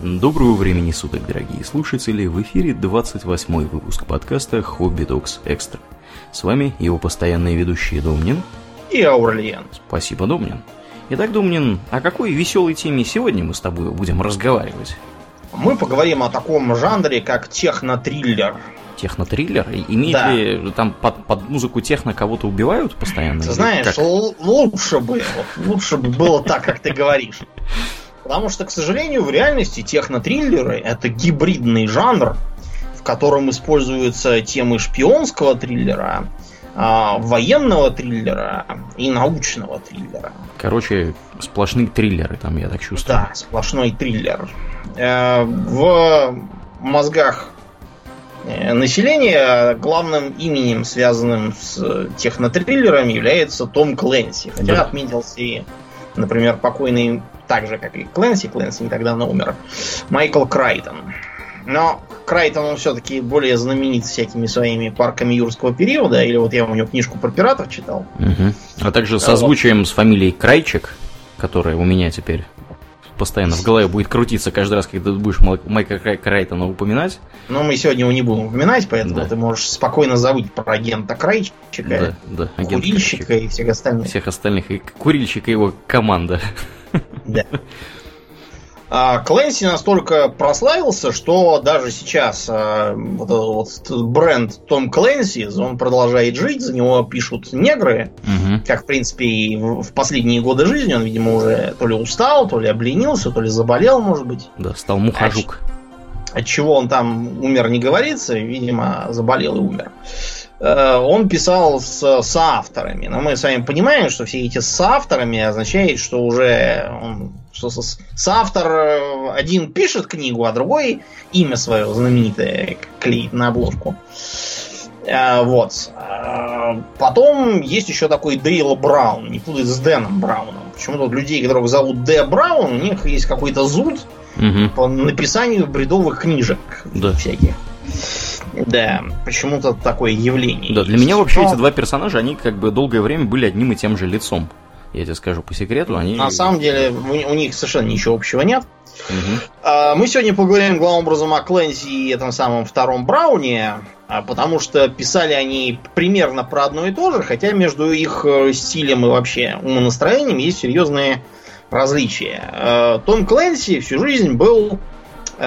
Доброго времени суток, дорогие слушатели! В эфире 28 выпуск подкаста «Хобби Докс Экстра». С вами его постоянные ведущие Домнин и Аурлиен. Спасибо, Домнин. Итак, Домнин, о какой веселой теме сегодня мы с тобой будем разговаривать? Мы поговорим о таком жанре, как технотриллер. Технотриллер? Имеет да. ли там под, под музыку техно кого-то убивают постоянно? Ты знаешь, лучше бы, лучше бы было так, как ты говоришь. Потому что, к сожалению, в реальности технотриллеры это гибридный жанр, в котором используются темы шпионского триллера, а, военного триллера и научного триллера. Короче, сплошные триллеры там, я так чувствую. Да, сплошной триллер. Э, в мозгах э, населения главным именем, связанным с технотриллерами, является Том Клэнси. Хотя да. отметился и, например, покойный так же, как и Клэнси, Клэнси не так давно умер, Майкл Крайтон. Но Крайтон, он все-таки более знаменит всякими своими парками юрского периода, или вот я у него книжку про пиратов читал. Угу. А также созвучием вот. с фамилией Крайчик, которая у меня теперь постоянно в голове будет крутиться каждый раз, когда ты будешь Майка Крайтона упоминать. Но мы сегодня его не будем упоминать, поэтому да. ты можешь спокойно забыть про агента Крайчика, да, да, агент курильщика Крайчик. и всех остальных. Всех остальных, и курильщика и его команда. Да. А Клэнси настолько прославился, что даже сейчас а, вот вот бренд Том Клэнси, он продолжает жить, за него пишут негры, угу. как в принципе и в последние годы жизни он, видимо, уже то ли устал, то ли обленился, то ли заболел, может быть. Да, стал мухожук. От, от чего он там умер, не говорится, видимо, заболел и умер. Э, он писал с соавторами. Но мы с вами понимаем, что все эти соавторами означает, что уже он, что со, соавтор э, один пишет книгу, а другой имя свое знаменитое клеит на обложку. Э, вот. Потом есть еще такой Дейл Браун, не путать с Дэном Брауном. Почему-то людей, которых зовут Д. Браун, у них есть какой-то зуд угу. по написанию бредовых книжек да. всяких. Да, почему-то такое явление. Да, для меня вообще Но... эти два персонажа, они как бы долгое время были одним и тем же лицом. Я тебе скажу по секрету, они... На самом деле у, них совершенно ничего общего нет. Угу. Мы сегодня поговорим главным образом о Кленси и этом самом втором Брауне, а, потому что писали они примерно про одно и то же, хотя между их э, стилем и вообще умонастроением есть серьезные различия. А, Том Кленси всю жизнь был Э,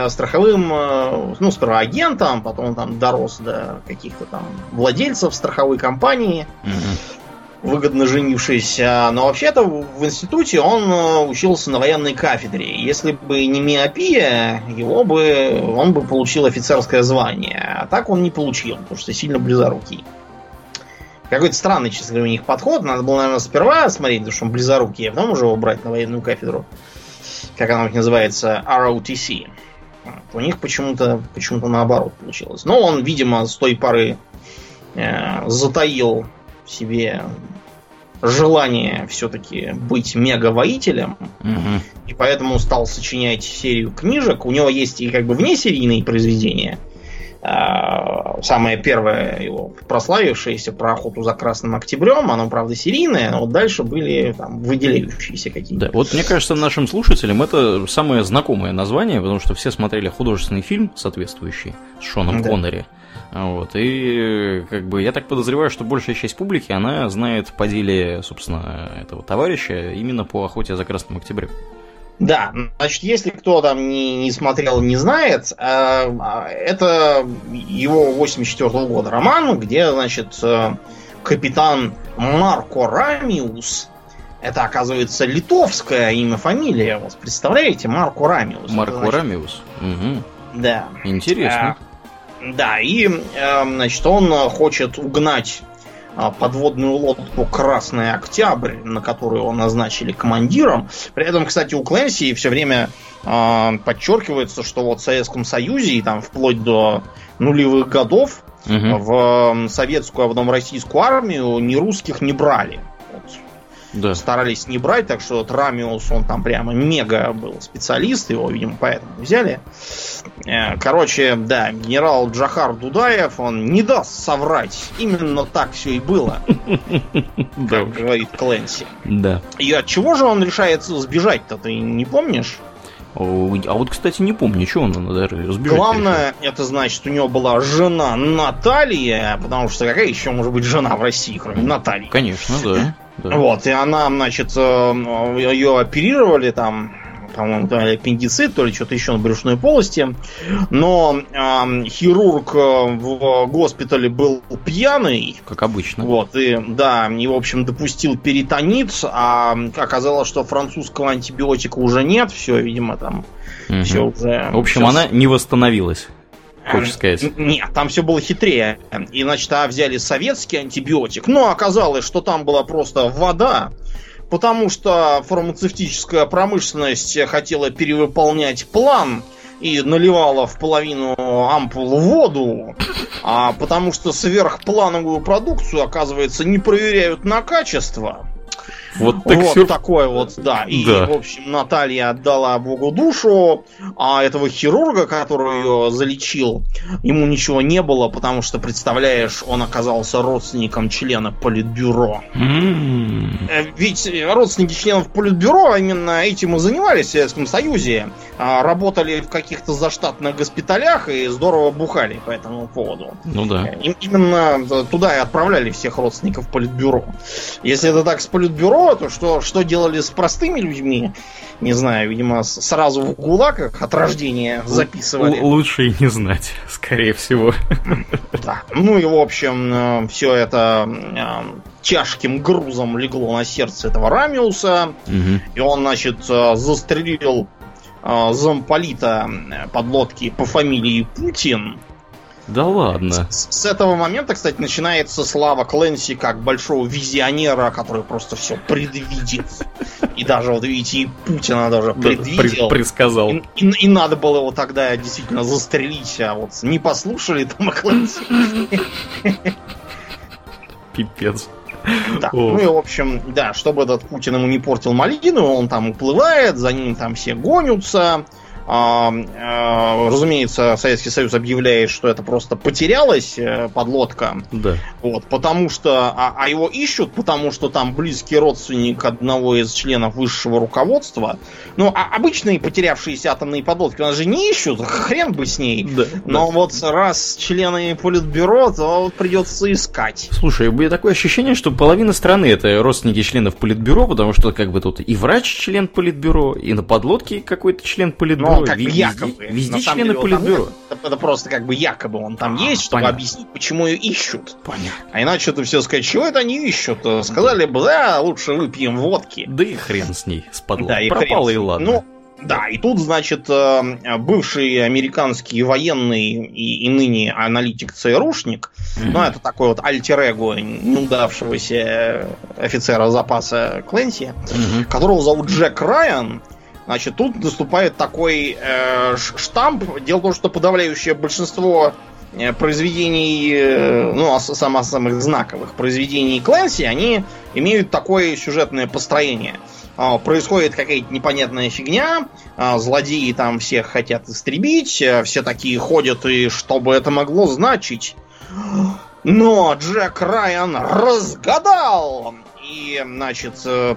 страховым, э, ну, сперва агентом, потом там дорос до каких-то там владельцев страховой компании, угу. выгодно женившись. Но вообще-то в институте он э, учился на военной кафедре. Если бы не миопия, его бы, он бы получил офицерское звание. А так он не получил, потому что сильно близорукий. Какой-то странный, честно говоря, у них подход. Надо было, наверное, сперва смотреть, потому что он близорукий, а потом уже его брать на военную кафедру. Как она у них называется, ROTC. У них почему-то почему наоборот получилось. Но он, видимо, с той поры э, затаил себе желание все-таки быть мега-воителем. Угу. И поэтому стал сочинять серию книжек. У него есть и как бы внесерийные произведения. А, самое первое его прославившееся про охоту за Красным Октябрем, оно, правда, серийное, но вот дальше были там выделяющиеся какие-то. Да, вот мне кажется, нашим слушателям это самое знакомое название, потому что все смотрели художественный фильм соответствующий с Шоном да. Коннери. Вот, и как бы я так подозреваю, что большая часть публики, она знает по деле, собственно, этого товарища именно по охоте за Красным Октябрем. Да, значит, если кто там не, не смотрел, не знает, э, это его 84 -го года роман, где, значит, э, капитан Марко Рамиус, это, оказывается, литовское имя, фамилия. Вот представляете, Марко Рамиус. Марко значит, Рамиус? Угу. Да. Интересно. Э, да, и, значит, он хочет угнать а, подводную лодку Красный Октябрь, на которую его назначили командиром. При этом, кстати, у Клэнси все время э, подчеркивается, что вот в Советском Союзе и там вплоть до нулевых годов угу. в советскую, а потом российскую армию ни русских не брали да. старались не брать, так что вот Рамиус, он там прямо мега был специалист, его, видимо, поэтому взяли. Э, короче, да, генерал Джахар Дудаев, он не даст соврать. Именно так все и было. Да, говорит Клэнси. Да. И от чего же он решает сбежать-то, ты не помнишь? А вот, кстати, не помню, что он надо сбежать. Главное, решил. это значит, у него была жена Наталья, потому что какая еще может быть жена в России, кроме Натальи? Конечно, да. да. Вот, и она, значит, э, ее оперировали там по-моему, то ли аппендицит, то ли что-то еще на брюшной полости. Но э, хирург в госпитале был пьяный. Как обычно. Вот, и да, и, в общем, допустил перитонит, а оказалось, что французского антибиотика уже нет, все, видимо, там угу. все уже... В общем, все... она не восстановилась хочешь сказать. Нет, там все было хитрее. И, значит, а взяли советский антибиотик, но оказалось, что там была просто вода, потому что фармацевтическая промышленность хотела перевыполнять план и наливала в половину ампул воду, а потому что сверхплановую продукцию, оказывается, не проверяют на качество. Вот, так вот сюр... такой вот, да. И, да. в общем, Наталья отдала Богу душу, а этого хирурга, который ее залечил, ему ничего не было, потому что, представляешь, он оказался родственником члена Политбюро. Mm. Ведь родственники членов Политбюро именно этим и занимались в Советском Союзе. А, работали в каких-то заштатных госпиталях и здорово бухали по этому поводу. Ну да. И, именно туда и отправляли всех родственников Политбюро. Если это так с Политбюро, то что, что делали с простыми людьми, не знаю, видимо, сразу в гулаках от рождения записывали. Л- лучше и не знать, скорее всего. Да. Ну и, в общем, э, все это э, тяжким грузом легло на сердце этого Рамиуса. Угу. И он, значит, э, застрелил замполита подлодки по фамилии Путин. Да ладно. С, с этого момента, кстати, начинается слава Кленси как большого визионера, который просто все предвидит. И даже, вот видите, и Путина даже предвидел. предсказал. И, и, и надо было его тогда действительно застрелить, а вот не послушали Тома Кленси. Пипец. Да. Ну и, в общем, да, чтобы этот Путин ему не портил малину, он там уплывает, за ним там все гонятся. А, разумеется, Советский Союз объявляет, что это просто потерялась э, подлодка. Да. Вот, потому что. А, а его ищут, потому что там близкий родственник одного из членов высшего руководства. Ну, а обычные потерявшиеся атомные подлодки у нас же не ищут, хрен бы с ней. Да, Но да. вот раз члены политбюро, то придется искать. Слушай, будет такое ощущение, что половина страны это родственники членов политбюро, потому что как бы тут и врач член политбюро, и на подлодке какой-то член политбюро. Ну, как бы якобы. Везде члены политбюро. Это, это просто как бы якобы он там а, есть, чтобы понятно. объяснить, почему ее ищут. Понятно. А иначе это все сказать, чего это они ищут? Сказали бы, да, лучше выпьем водки. Да и хрен с ней, спадло. Да, и Пропало и ладно. Ну, да, и тут, значит, э, бывший американский военный и, и ныне аналитик ЦРУшник, mm-hmm. ну, это такой вот альтер-эго неудавшегося офицера запаса Кленси, mm-hmm. которого зовут Джек Райан, Значит, тут наступает такой э, штамп. Дело в том, что подавляющее большинство э, произведений, э, ну, самых, самых знаковых произведений Клэнси, они имеют такое сюжетное построение. А, происходит какая-то непонятная фигня, а, злодеи там всех хотят истребить, все такие ходят, и что бы это могло значить? Но Джек Райан разгадал! И, значит, э,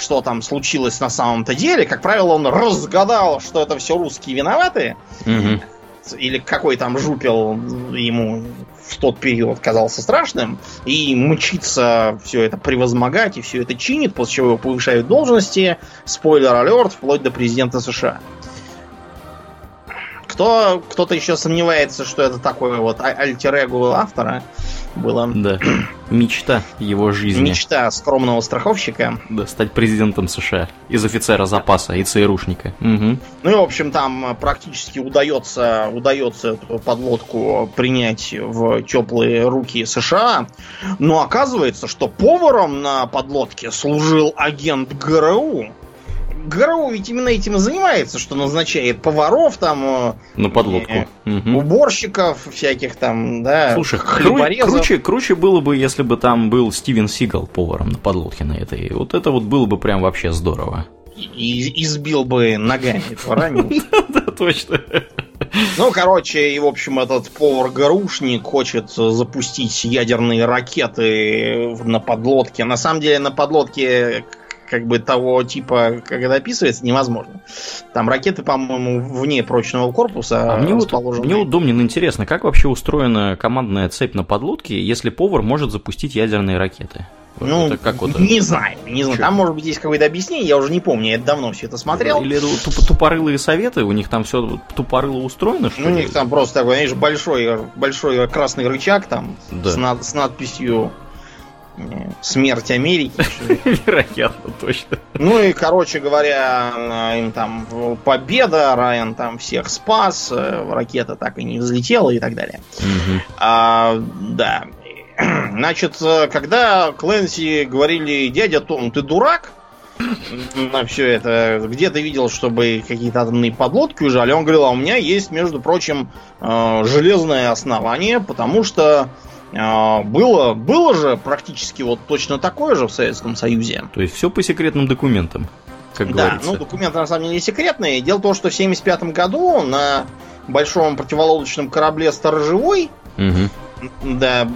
что там случилось на самом-то деле, как правило, он разгадал, что это все русские виноваты. Угу. Или какой там жупел ему в тот период казался страшным. И мчится все это превозмогать и все это чинит, после чего его повышают должности. Спойлер алерт, вплоть до президента США. Кто, кто-то еще сомневается, что это такое вот а-, альтер автора было. Да. Мечта его жизни. Мечта скромного страховщика. Да, стать президентом США. Из офицера запаса и ЦРУшника. Угу. Ну и, в общем, там практически удается, удается эту подлодку принять в теплые руки США. Но оказывается, что поваром на подлодке служил агент ГРУ. ГРУ ведь именно этим и занимается, что назначает поваров там... Э, На подлодку. Угу. Уборщиков всяких там, да, Слушай, круче, круче было бы, если бы там был Стивен Сигал поваром на подлодке на этой. Вот это вот было бы прям вообще здорово. И избил бы ногами ранил. Да, точно. Ну, короче, и, в общем, этот повар-гарушник хочет запустить ядерные ракеты на подлодке. На самом деле, на подлодке как бы того типа, как это описывается, невозможно. Там ракеты, по-моему, вне прочного корпуса а мне, вот, мне вот, Домнин, интересно, как вообще устроена командная цепь на подлодке, если повар может запустить ядерные ракеты? Ну, это как вот не знаю, не знаю. Что? Там, может быть, есть какое-то объяснение, я уже не помню, я давно все это смотрел. Или туп тупорылые советы, у них там все тупорыло устроено, что Ну, у них там просто такой, знаешь, большой, большой красный рычаг там да. с, над, с надписью смерть Америки. Вероятно, точно. Ну и, короче говоря, им там победа, Райан там всех спас, э, ракета так и не взлетела и так далее. Угу. А, да. Значит, э, когда Клэнси говорили, дядя Том, ты дурак, на все это. Где ты видел, чтобы какие-то атомные подлодки уезжали? Он говорил, а у меня есть, между прочим, э, железное основание, потому что было, было же практически вот точно такое же в Советском Союзе. То есть все по секретным документам, как да, говорится. ну документы на самом деле не секретные. Дело в том, что в 1975 году на большом противолодочном корабле «Сторожевой», угу. да,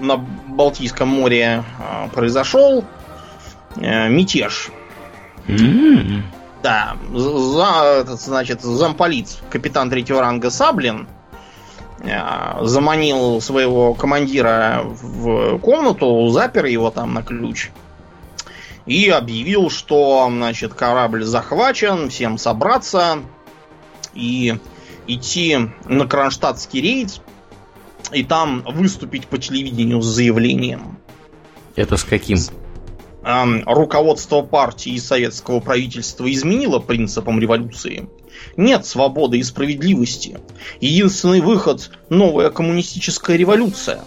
на Балтийском море а, произошел э, мятеж. Mm-hmm. Да, за, этот, значит, замполит, капитан третьего ранга Саблин, заманил своего командира в комнату, запер его там на ключ и объявил, что значит, корабль захвачен, всем собраться и идти на кронштадтский рейд и там выступить по телевидению с заявлением. Это с каким? Руководство партии и советского правительства изменило принципам революции. Нет свободы и справедливости. Единственный выход – новая коммунистическая революция.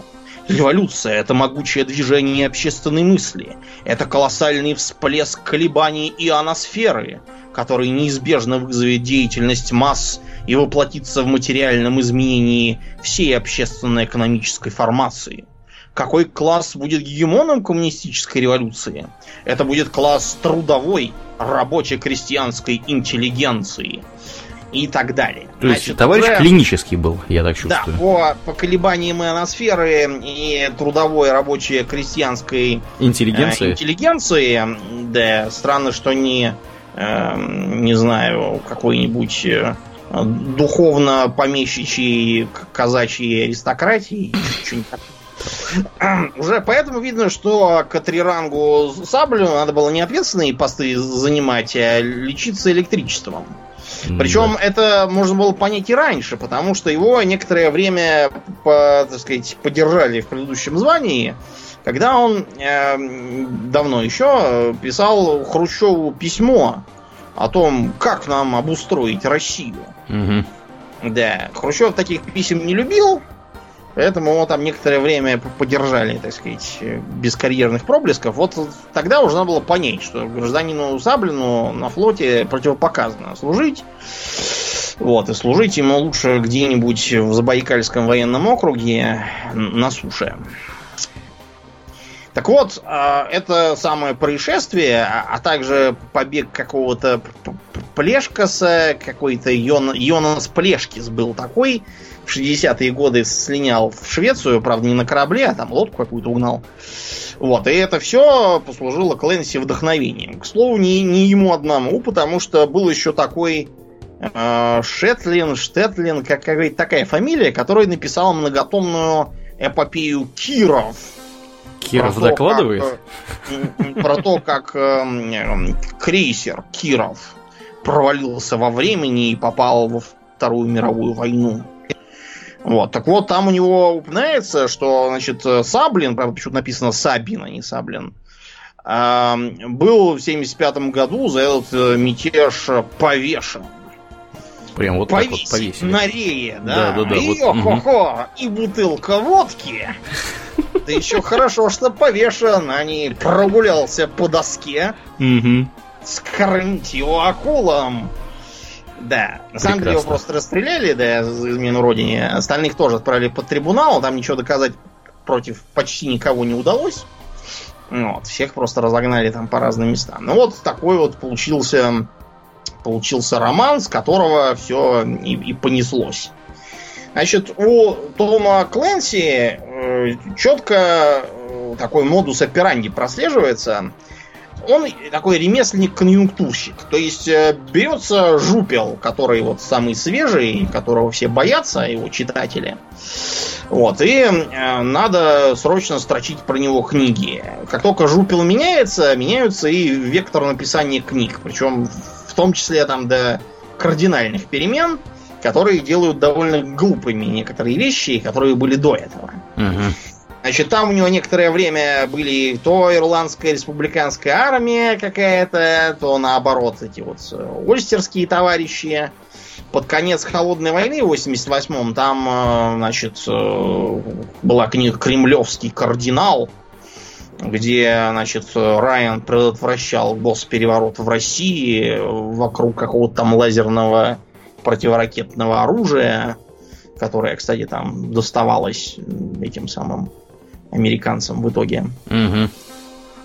Революция – это могучее движение общественной мысли. Это колоссальный всплеск колебаний ионосферы, который неизбежно вызовет деятельность масс и воплотится в материальном изменении всей общественно-экономической формации. Какой класс будет гегемоном коммунистической революции? Это будет класс трудовой, рабоче-крестьянской интеллигенции – и так далее. То Значит, есть товарищ уже, клинический был, я так чувствую. Да, по, по колебаниям ионосферы и трудовой рабочей крестьянской интеллигенции. Э, интеллигенции, да, странно, что не, э, не знаю, какой-нибудь э, духовно помещичьей казачьей аристократии, что-нибудь уже поэтому видно, что к трирангу саблю надо было не ответственные посты занимать, а лечиться электричеством. Причем да. это можно было понять и раньше, потому что его некоторое время, по, так сказать, поддержали в предыдущем звании, когда он э, давно еще писал Хрущеву письмо о том, как нам обустроить Россию. Угу. Да, Хрущев таких писем не любил, Поэтому его там некоторое время поддержали, так сказать, без карьерных проблесков. Вот тогда уже надо было понять, что гражданину Саблину на флоте противопоказано служить. Вот, и служить ему лучше где-нибудь в Забайкальском военном округе на суше. Так вот, а, это самое происшествие, а, а также побег какого-то Плешкаса, какой-то Йон, Йонас Плешкис был такой, в 60-е годы слинял в Швецию, правда, не на корабле, а там лодку какую-то угнал. Вот, и это все послужило Клэнси вдохновением. К слову, не, не ему одному, потому что был еще такой э, Шетлин, Штетлин, как какая-то такая фамилия, которая написала многотомную эпопею Киров Киров про докладывает? как, про то, как э, крейсер Киров провалился во времени и попал во Вторую мировую войну. Вот, так вот, там у него упоминается, что, значит, Саблин, правда, почему-то написано Сабин, а не Саблин, был в 75 году за этот э, митерж повешен. Прям вот Повесить так вот повесили. на рее, да? Да, да, да. И, вот, хо-хо, угу. и бутылка водки. Да еще хорошо, что повешен, а не прогулялся по доске. Угу. Скормить его акулам. Да, на самом деле его просто расстреляли, да, за измену родине. Остальных тоже отправили под трибунал, там ничего доказать против почти никого не удалось. Вот, всех просто разогнали там по разным местам. Ну вот такой вот получился, получился роман, с которого все и, и понеслось. Значит, у Тома Кленси э, четко э, такой модус операнди прослеживается. Он такой ремесленник-конъюнктурщик. То есть э, берется жупел, который вот самый свежий, которого все боятся, его читатели. Вот, и э, надо срочно строчить про него книги. Как только жупел меняется, меняются и вектор написания книг. Причем в том числе там до кардинальных перемен, которые делают довольно глупыми некоторые вещи, которые были до этого. Угу. Значит, там у него некоторое время были то ирландская республиканская армия какая-то, то наоборот эти вот э, ольстерские товарищи. Под конец Холодной войны в 88-м там, э, значит, э, была книга «Кремлевский кардинал», где, значит, Райан предотвращал госпереворот в России вокруг какого-то там лазерного противоракетного оружия, которое, кстати, там доставалось этим самым американцам в итоге. Угу.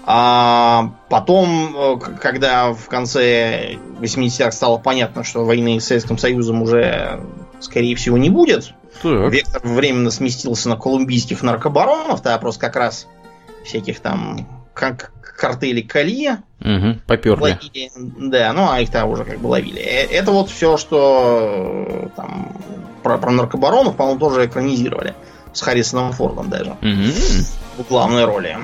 А потом, э, когда в конце 80-х стало понятно, что войны с Советским Союзом уже, скорее всего, не будет, так. вектор временно сместился на колумбийских наркобаронов, да, просто как раз всяких там как картели Колье. Угу, поперли. Ловили, да, ну а их там уже как бы ловили. Э, это вот все, что э, там про, про наркобаронов, по-моему, тоже экранизировали с Харрисоном Фордом даже. Mm-hmm. В главной роли.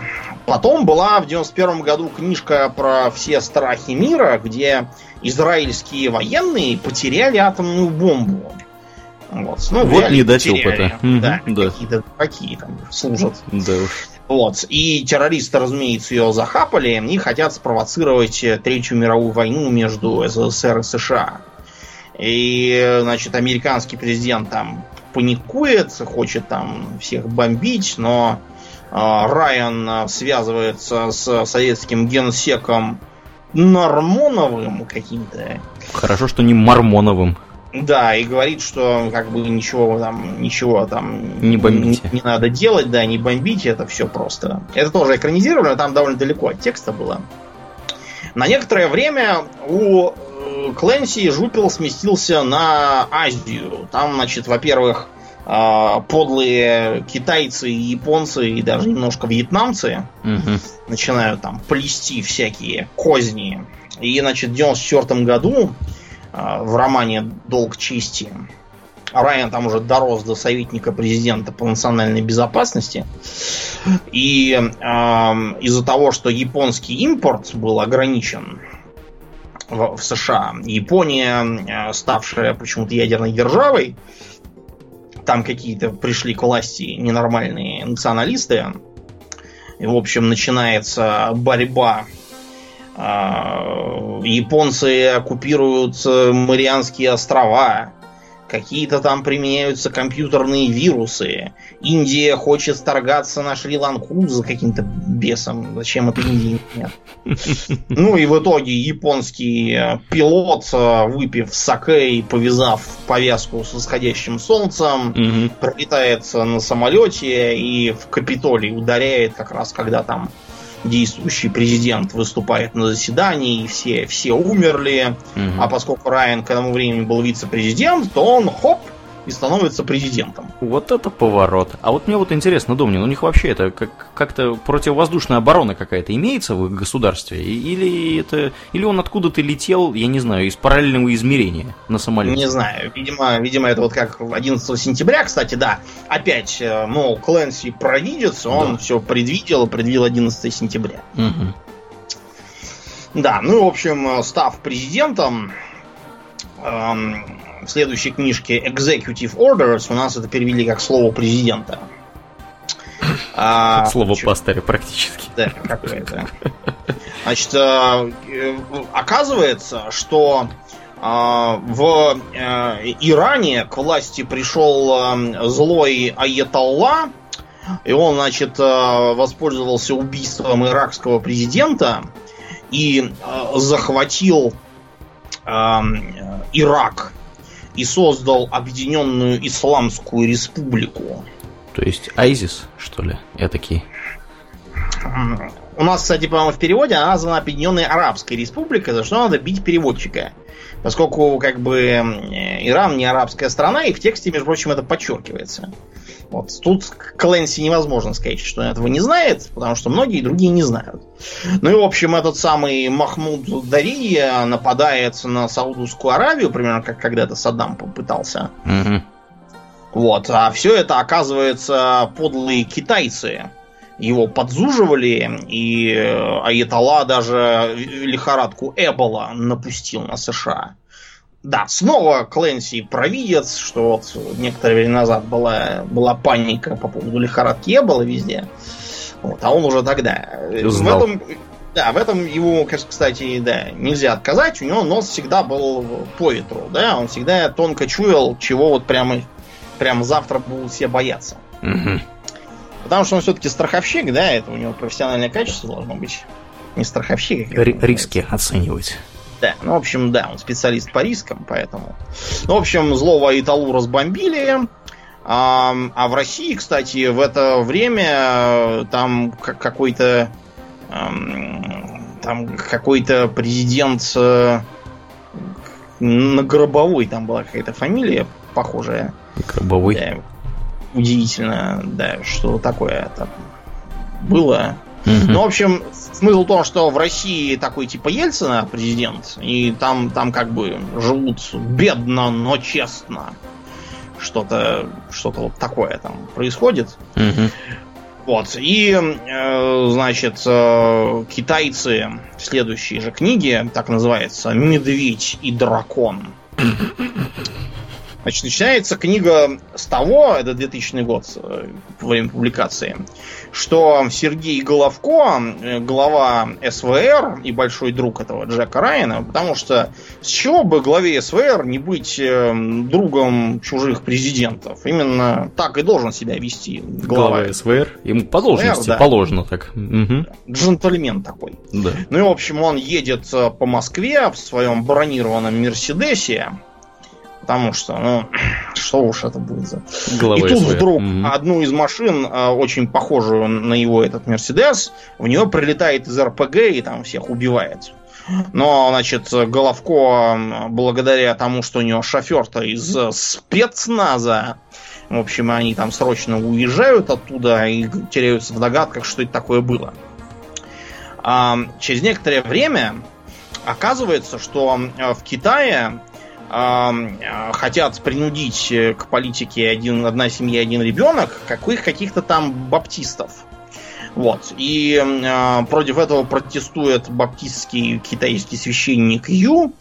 Потом была в 91 году книжка про все страхи мира, где израильские военные потеряли атомную бомбу. Вот, ну, вот не дать опыта. Да, да. какие-то дураки там служат. Да уж. Вот. И террористы, разумеется, ее захапали и хотят спровоцировать Третью мировую войну между СССР и США. И, значит, американский президент там паникует, хочет там всех бомбить, но э, Райан связывается с советским генсеком Нормоновым каким-то. Хорошо, что не Мармоновым. Да, и говорит, что как бы ничего там, ничего там не, бомбите. не, не надо делать, да, не бомбите, это все просто. Это тоже экранизировано, там довольно далеко от текста было. На некоторое время у Кленси Жупел сместился на Азию. Там, значит, во-первых, а, подлые китайцы и японцы и даже немножко вьетнамцы угу. начинают там плести всякие козни. И, значит, в 94 году а, в романе «Долг чести» Райан там уже дорос до советника президента по национальной безопасности. И э, из-за того, что японский импорт был ограничен в, в США. Япония, э, ставшая почему-то ядерной державой, там какие-то пришли к власти ненормальные националисты. И, в общем, начинается борьба. Э, японцы оккупируют э, Марианские острова какие-то там применяются компьютерные вирусы. Индия хочет сторгаться на Шри-Ланку за каким-то бесом. Зачем это Индии нет? Ну и в итоге японский э, пилот, э, выпив саке и повязав повязку с восходящим солнцем, пролетает на самолете и в Капитолий ударяет как раз когда там действующий президент выступает на заседании, и все, все умерли. Угу. А поскольку Райан к этому времени был вице-президент, то он хоп, и становится президентом. Вот это поворот. А вот мне вот интересно, Домнин, у них вообще это как- как-то противовоздушная оборона какая-то имеется в их государстве? Или это или он откуда-то летел, я не знаю, из параллельного измерения на самолете? Не знаю. Видимо, видимо это вот как 11 сентября, кстати, да. Опять, э, мол, Клэнси провидец, он да. все предвидел, предвидел 11 сентября. Угу. Да, ну, в общем, э, став президентом, эм, в следующей книжке Executive Orders у нас это перевели как слово президента. А, слово значит, пастыря практически. Да, какое-то. Значит, э, оказывается, что э, в э, Иране к власти пришел злой Аятолла, и он, значит, воспользовался убийством иракского президента и захватил Ирак и создал Объединенную Исламскую Республику. То есть Айзис, что ли? Я такие. У нас, кстати, по-моему, в переводе она названа Объединенной Арабской Республикой, за что надо бить переводчика. Поскольку, как бы, Иран не арабская страна, и в тексте, между прочим, это подчеркивается. Вот тут Кленси невозможно сказать, что он этого не знает, потому что многие другие не знают. Ну и, в общем, этот самый Махмуд Дари нападает на Саудовскую Аравию, примерно как когда-то Саддам попытался. Угу. Вот, а все это, оказывается, подлые китайцы. Его подзуживали, и э, Аятолла даже лихорадку Эбола напустил на США. Да, снова Кленси провидец, что вот некоторое время назад была, была паника по поводу лихорадки Эбола везде. Вот, а он уже тогда. Знал. В этом, да, в этом его, кстати, да, нельзя отказать. У него нос всегда был по ветру, да, он всегда тонко чуял, чего вот прямо прям завтра будут все бояться. Угу. Потому что он все-таки страховщик, да, это у него профессиональное качество должно быть. Не страховщик. А риски оценивать. Да, ну, в общем, да, он специалист по рискам, поэтому. Ну, в общем, злого Италу разбомбили. А, а в России, кстати, в это время э, там какой-то там какой-то президент э, на Гробовой там была какая-то фамилия похожая. Гробовой. Да, удивительно, да, что такое там было. Ну, в общем, смысл в том, что в России такой типа Ельцина президент, и там, там как бы живут бедно, но честно. Что-то что вот такое там происходит. Вот. И, э, значит, э, китайцы в следующей же книге, так называется, «Медведь и дракон». Значит, начинается книга с того, это 2000 год, э, во время публикации, что Сергей Головко, э, глава СВР и большой друг этого Джека Райана, потому что с чего бы главе СВР не быть э, другом чужих президентов? Именно так и должен себя вести глава, глава СВР. Ему по должности да. положено так. Угу. Джентльмен такой. Да. Ну и, в общем, он едет по Москве в своем бронированном Мерседесе, Потому что, ну, что уж это будет за... Головой и тут своей. вдруг угу. одну из машин, а, очень похожую на его этот Мерседес, в нее прилетает из РПГ и там всех убивает. Но, значит, Головко, благодаря тому, что у него шофер-то из спецназа, в общем, они там срочно уезжают оттуда и теряются в догадках, что это такое было. А через некоторое время оказывается, что в Китае хотят принудить э, к политике один, одна семья, один ребенок, каких, каких-то там баптистов. Вот. И э, против этого протестует баптистский китайский священник Ю,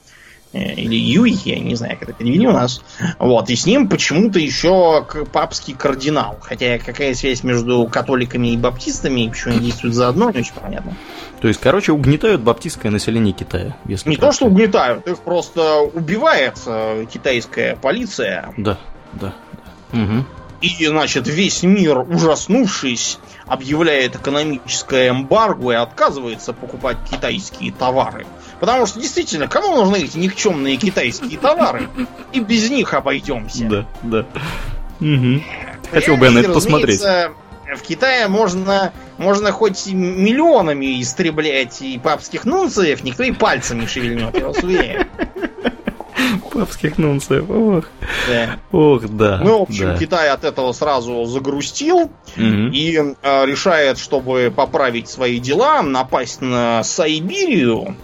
или Юй, я не знаю, как это перевели у нас. Вот, и с ним почему-то еще папский кардинал. Хотя какая связь между католиками и баптистами, и почему они действуют заодно, не очень понятно. То есть, короче, угнетают баптистское население Китая. Если не то, что угнетают, их просто убивает э, китайская полиция. Да, да. Угу. И, значит, весь мир, ужаснувшись, объявляет экономическое эмбарго и отказывается покупать китайские товары. Потому что, действительно, кому нужны эти никчемные китайские товары? И без них обойдемся. Да, да. Угу. Хотел бы я на это посмотреть в Китае можно, можно хоть миллионами истреблять и папских нунциев, никто и пальцем не шевельнет, я вас уверяю. Папских нунциев, ох. Да. Ох, да. Ну, в общем, да. Китай от этого сразу загрустил угу. и э, решает, чтобы поправить свои дела, напасть на Сайбирию.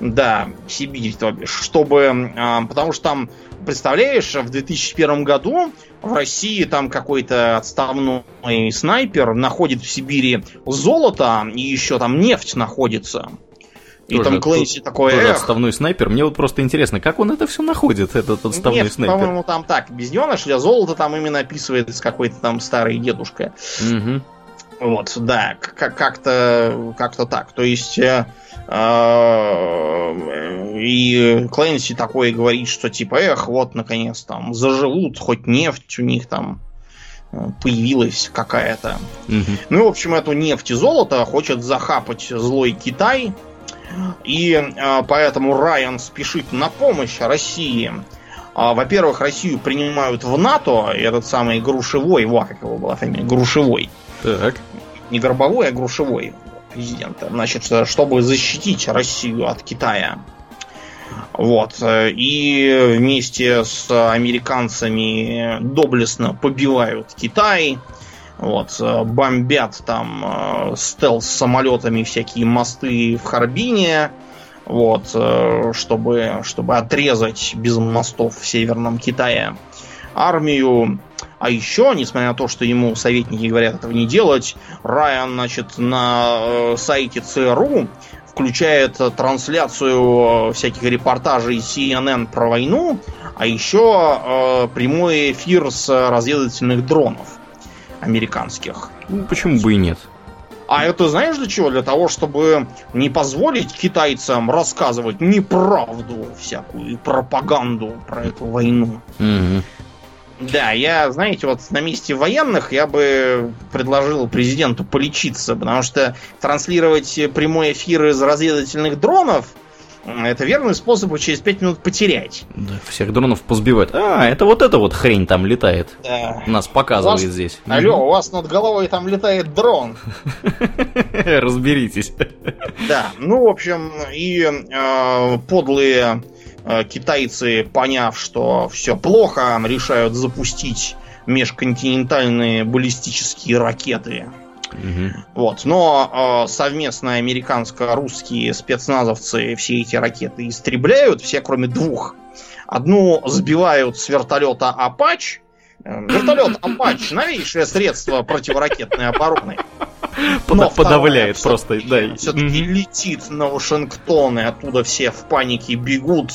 Да, Сибирь, то бишь, чтобы... Э, потому что там представляешь, в 2001 году в России там какой-то отставной снайпер находит в Сибири золото и еще там нефть находится. И тоже, там Клэнси такой, тоже эх. отставной снайпер. Мне вот просто интересно, как он это все находит, этот отставной Нет, снайпер? по-моему, там так, без него нашли, а золото там именно описывает какой-то там старой дедушкой. Угу. Вот, да, как-то как-то так. То есть э, э, и Клэнси такой говорит, что типа, эх, вот наконец там заживут, хоть нефть у них там э, появилась какая-то. Угу. Ну, в общем, эту нефть и золото хочет захапать злой Китай. И э, поэтому Райан спешит на помощь России. А, во-первых, Россию принимают в НАТО, и этот самый Грушевой, во, как его была фамилия, Грушевой. Так. Не горбовой, а грушевой. президента. Значит, чтобы защитить Россию от Китая. Вот. И вместе с американцами доблестно побивают Китай. Вот, бомбят там стелс-самолетами всякие мосты в Харбине. Вот, чтобы, чтобы отрезать без мостов в Северном Китае армию. А еще, несмотря на то, что ему советники говорят этого не делать, Райан, значит, на э, сайте ЦРУ включает трансляцию э, всяких репортажей CNN про войну, а еще э, прямой эфир с разведывательных дронов американских. Ну, почему бы и нет? А это знаешь для чего? Для того, чтобы не позволить китайцам рассказывать неправду всякую и пропаганду про эту войну. Угу. Да, я, знаете, вот на месте военных я бы предложил президенту полечиться, потому что транслировать прямой эфир из разведывательных дронов это верный способ через 5 минут потерять. Да, всех дронов позбивать. А, это вот эта вот хрень там летает. Да. Нас показывает вас... здесь. Алло, у вас над головой там летает дрон. Разберитесь. Да, ну, в общем, и э, подлые китайцы, поняв, что все плохо, решают запустить межконтинентальные баллистические ракеты. Угу. Вот. Но э, совместно американско-русские спецназовцы все эти ракеты истребляют, все кроме двух. Одну сбивают с вертолета Апач. Э, вертолет Апач новейшее средство противоракетной обороны. Под, подавляет просто, да. Все-таки угу. летит на Вашингтон, и оттуда все в панике бегут.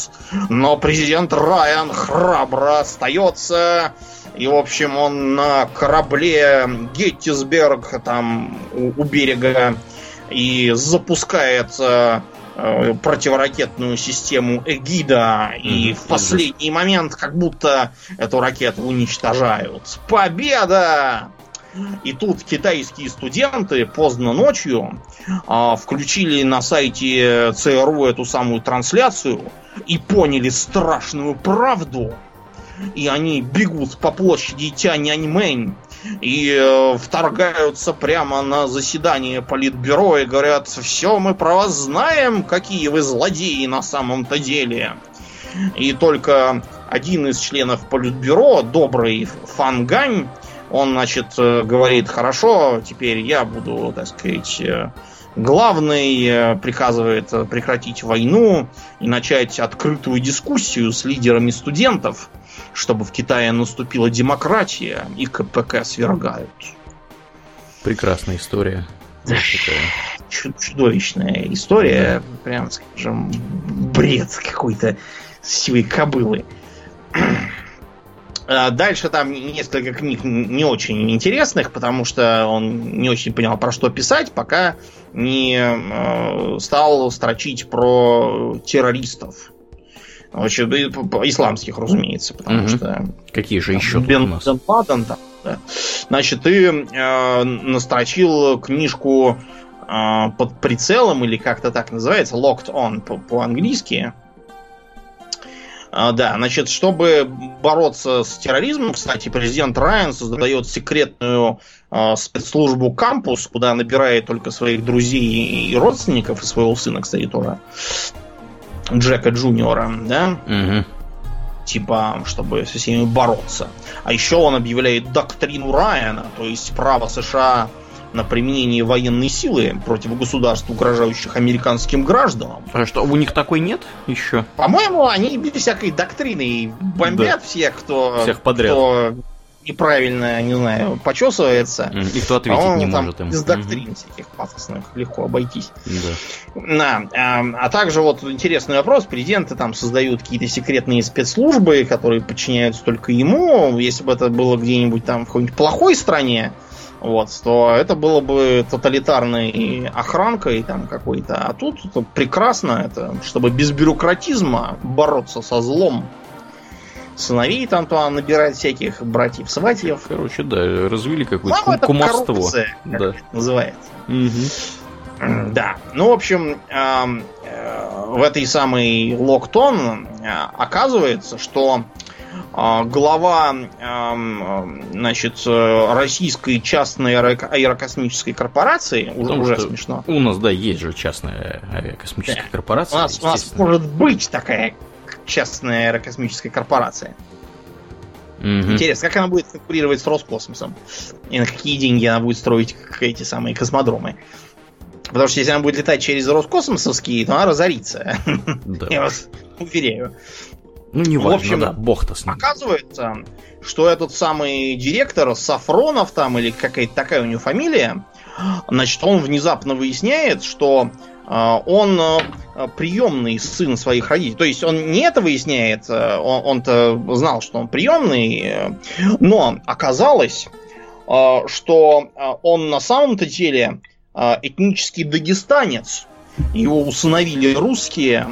Но президент Райан храбро остается. И, в общем, он на корабле Геттисберг, там, у, у берега, и запускает э, э противоракетную систему Эгида, и mm в последний момент как будто эту ракету уничтожают. Победа! И тут китайские студенты поздно ночью а, включили на сайте ЦРУ эту самую трансляцию и поняли страшную правду. И они бегут по площади Тяньаньмэнь и э, вторгаются прямо на заседание политбюро и говорят, все, мы про вас знаем, какие вы злодеи на самом-то деле. И только один из членов политбюро, добрый Фангань, он, значит, э, говорит, хорошо, теперь я буду, так сказать, э, главный, э, приказывает прекратить войну и начать открытую дискуссию с лидерами студентов, чтобы в Китае наступила демократия и КПК свергают. Прекрасная история. Чудовищная история, да. прям скажем, бред какой-то сивой кобылы. Э, дальше там несколько книг не очень интересных, потому что он не очень понял, про что писать, пока не э, стал строчить про террористов. Значит, исламских, разумеется, потому угу. что... Какие же еще Бен, у нас? Бен Ладен, там, да. Значит, ты э, настрочил книжку э, под прицелом, или как-то так называется, Locked On по-английски. А, да, значит, чтобы бороться с терроризмом, кстати, президент Райан создает секретную э, спецслужбу кампус, куда набирает только своих друзей и родственников, и своего сына, кстати, тоже. Джека Джуниора, да? Угу. Типа, чтобы со всеми бороться. А еще он объявляет доктрину Райана, то есть право США на применение военной силы против государств, угрожающих американским гражданам. А что, у них такой нет еще? По-моему, они без всякой доктрины бомбят да. всех, кто, всех подряд. кто неправильно, не знаю, почесывается. И кто ответить а не там может им. Без доктрин угу. всяких пафосных легко обойтись. Да. Да. А, а также вот интересный вопрос. Президенты там создают какие-то секретные спецслужбы, которые подчиняются только ему. Если бы это было где-нибудь там в какой-нибудь плохой стране, вот, то это было бы тоталитарной охранкой там какой-то. А тут это прекрасно, это чтобы без бюрократизма бороться со злом. Сыновей там то набирать всяких братьев-сватьев. Короче, да, развили какое-то ну, кумовство. Коррупция, да. это называется. Угу. Да. Ну, в общем, э, в этой самой Локтон э, оказывается, что глава значит, российской частной аэрокосмической корпорации, Потому уже смешно. У нас, да, есть же частная аэрокосмическая да. корпорация. У нас, у нас может быть такая частная аэрокосмическая корпорация. Угу. Интересно, как она будет конкурировать с Роскосмосом? И на какие деньги она будет строить эти самые космодромы? Потому что если она будет летать через Роскосмосовские, то она разорится. Да. Я вас уверяю. Ну, не важно, в общем, да, бог-то с ним. Оказывается, что этот самый директор Сафронов там, или какая-то такая у него фамилия, значит, он внезапно выясняет, что э, он э, приемный сын своих родителей. То есть он не это выясняет, э, он, он-то знал, что он приемный, но оказалось, что он на самом-то деле этнический дагестанец. Его усыновили русские,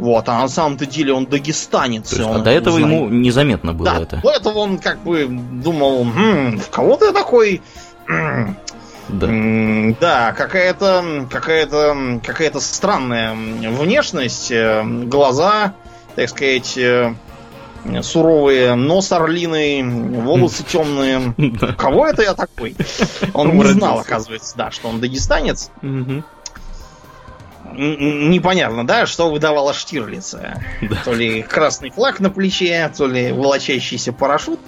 вот, а на самом-то деле он дагестанец. Есть, он, а до этого узнает. ему незаметно было да, это. До этого он как бы думал, хм, в кого ты такой? Да. Да, какая-то какая-то какая-то странная внешность, э, глаза, так сказать, э, суровые, нос орлиный, волосы темные. Кого это я такой? Он не знал, оказывается, да, что он дагестанец непонятно, да, что выдавала Штирлица. Да. То ли красный флаг на плече, то ли волочащийся парашют.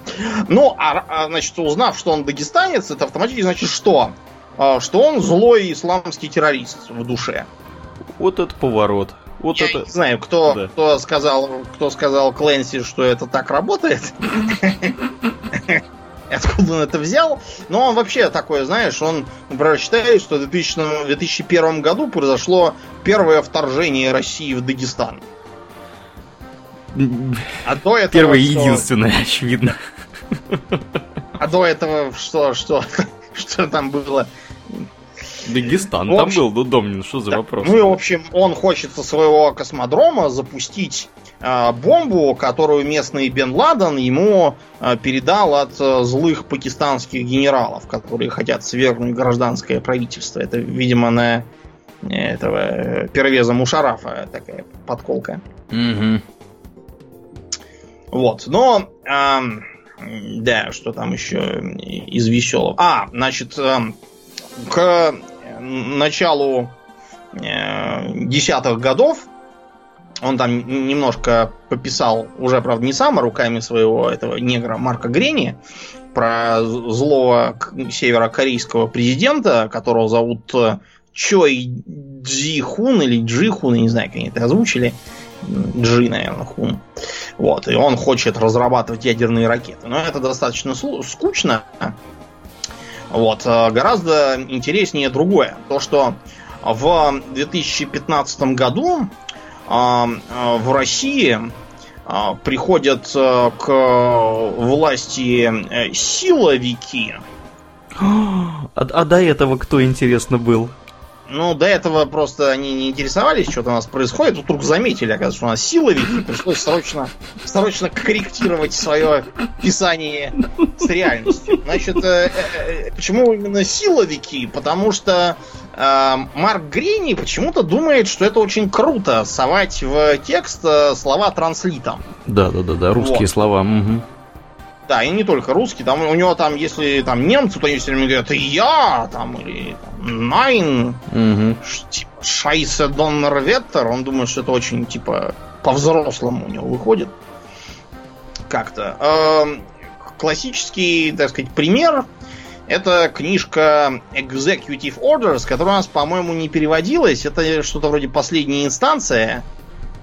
Ну, а, а значит, узнав, что он дагестанец, это автоматически значит что? А, что он злой исламский террорист в душе. Вот это поворот. Вот Я это... не знаю, кто, да. кто, сказал, кто сказал Кленси, что это так работает. откуда он это взял. Но он вообще такой, знаешь, он, например, считает, что в 2000, 2001 году произошло первое вторжение России в Дагестан. А до этого... Первое и единственное, очевидно. А до этого что, что, что там было? Дагестан общем, там был, ну, Домнин, что за да, вопрос? Ну и, в общем, он хочет со своего космодрома запустить Э, бомбу, которую местный Бен Ладен ему э, передал от э, злых пакистанских генералов, которые хотят свергнуть гражданское правительство. Это, видимо, на этого первеза Мушарафа такая подколка. Угу. Вот, но э, да, что там еще из веселого. А, значит, э, к началу э, десятых годов он там немножко пописал, уже, правда, не сам, а руками своего этого негра Марка Грени, про злого северокорейского президента, которого зовут э, Чой Джи Хун или Джи Хун, я не знаю, как они это озвучили. Джи, наверное, Хун. Вот, и он хочет разрабатывать ядерные ракеты. Но это достаточно скучно. Вот, э, гораздо интереснее другое. То, что в 2015 году а, а, в России приходят э, к власти э, силовики. А, а до этого кто, интересно, был? Ну, до этого просто они не интересовались, что у нас происходит. Тут вдруг заметили, оказывается, что у нас силовики. Пришлось срочно, срочно корректировать свое писание с реальностью. Значит, э, э, почему именно силовики? Потому что э, Марк Грини почему-то думает, что это очень круто совать в текст слова транслитом. Да, да, да, да, русские вот. слова. Угу. Да, и не только русский, там у него там, если там немцы, то они все время говорят я, там, или там, Найн, угу. типа Шайсе Доннер Веттер, он думает, что это очень, типа, по-взрослому у него выходит. Как-то. Эм, классический, так сказать, пример это книжка Executive Orders, которая у нас, по-моему, не переводилась. Это что-то вроде последняя инстанция.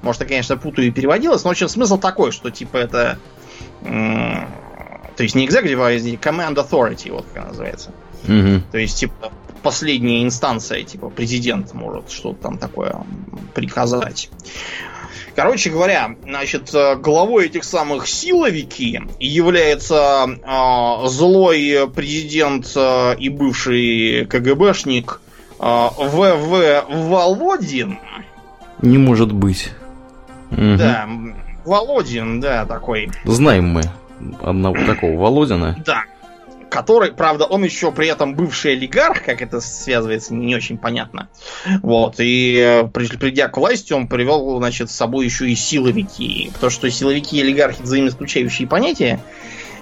Может, я, конечно, путаю и переводилась, но в общем смысл такой, что типа это то есть не executive, а command authority, вот как называется. Угу. То есть, типа, последняя инстанция, типа, президент может что-то там такое приказать. Короче говоря, значит, главой этих самых силовики является э, злой президент э, и бывший КГБшник э, ВВ Володин. Не может быть. Да, Володин, да, такой. Знаем мы одного такого Володина. Да. который, правда, он еще при этом бывший олигарх, как это связывается, не очень понятно. Вот, и э, придя к власти, он привел, значит, с собой еще и силовики. Потому что силовики и олигархи взаимоисключающие понятия.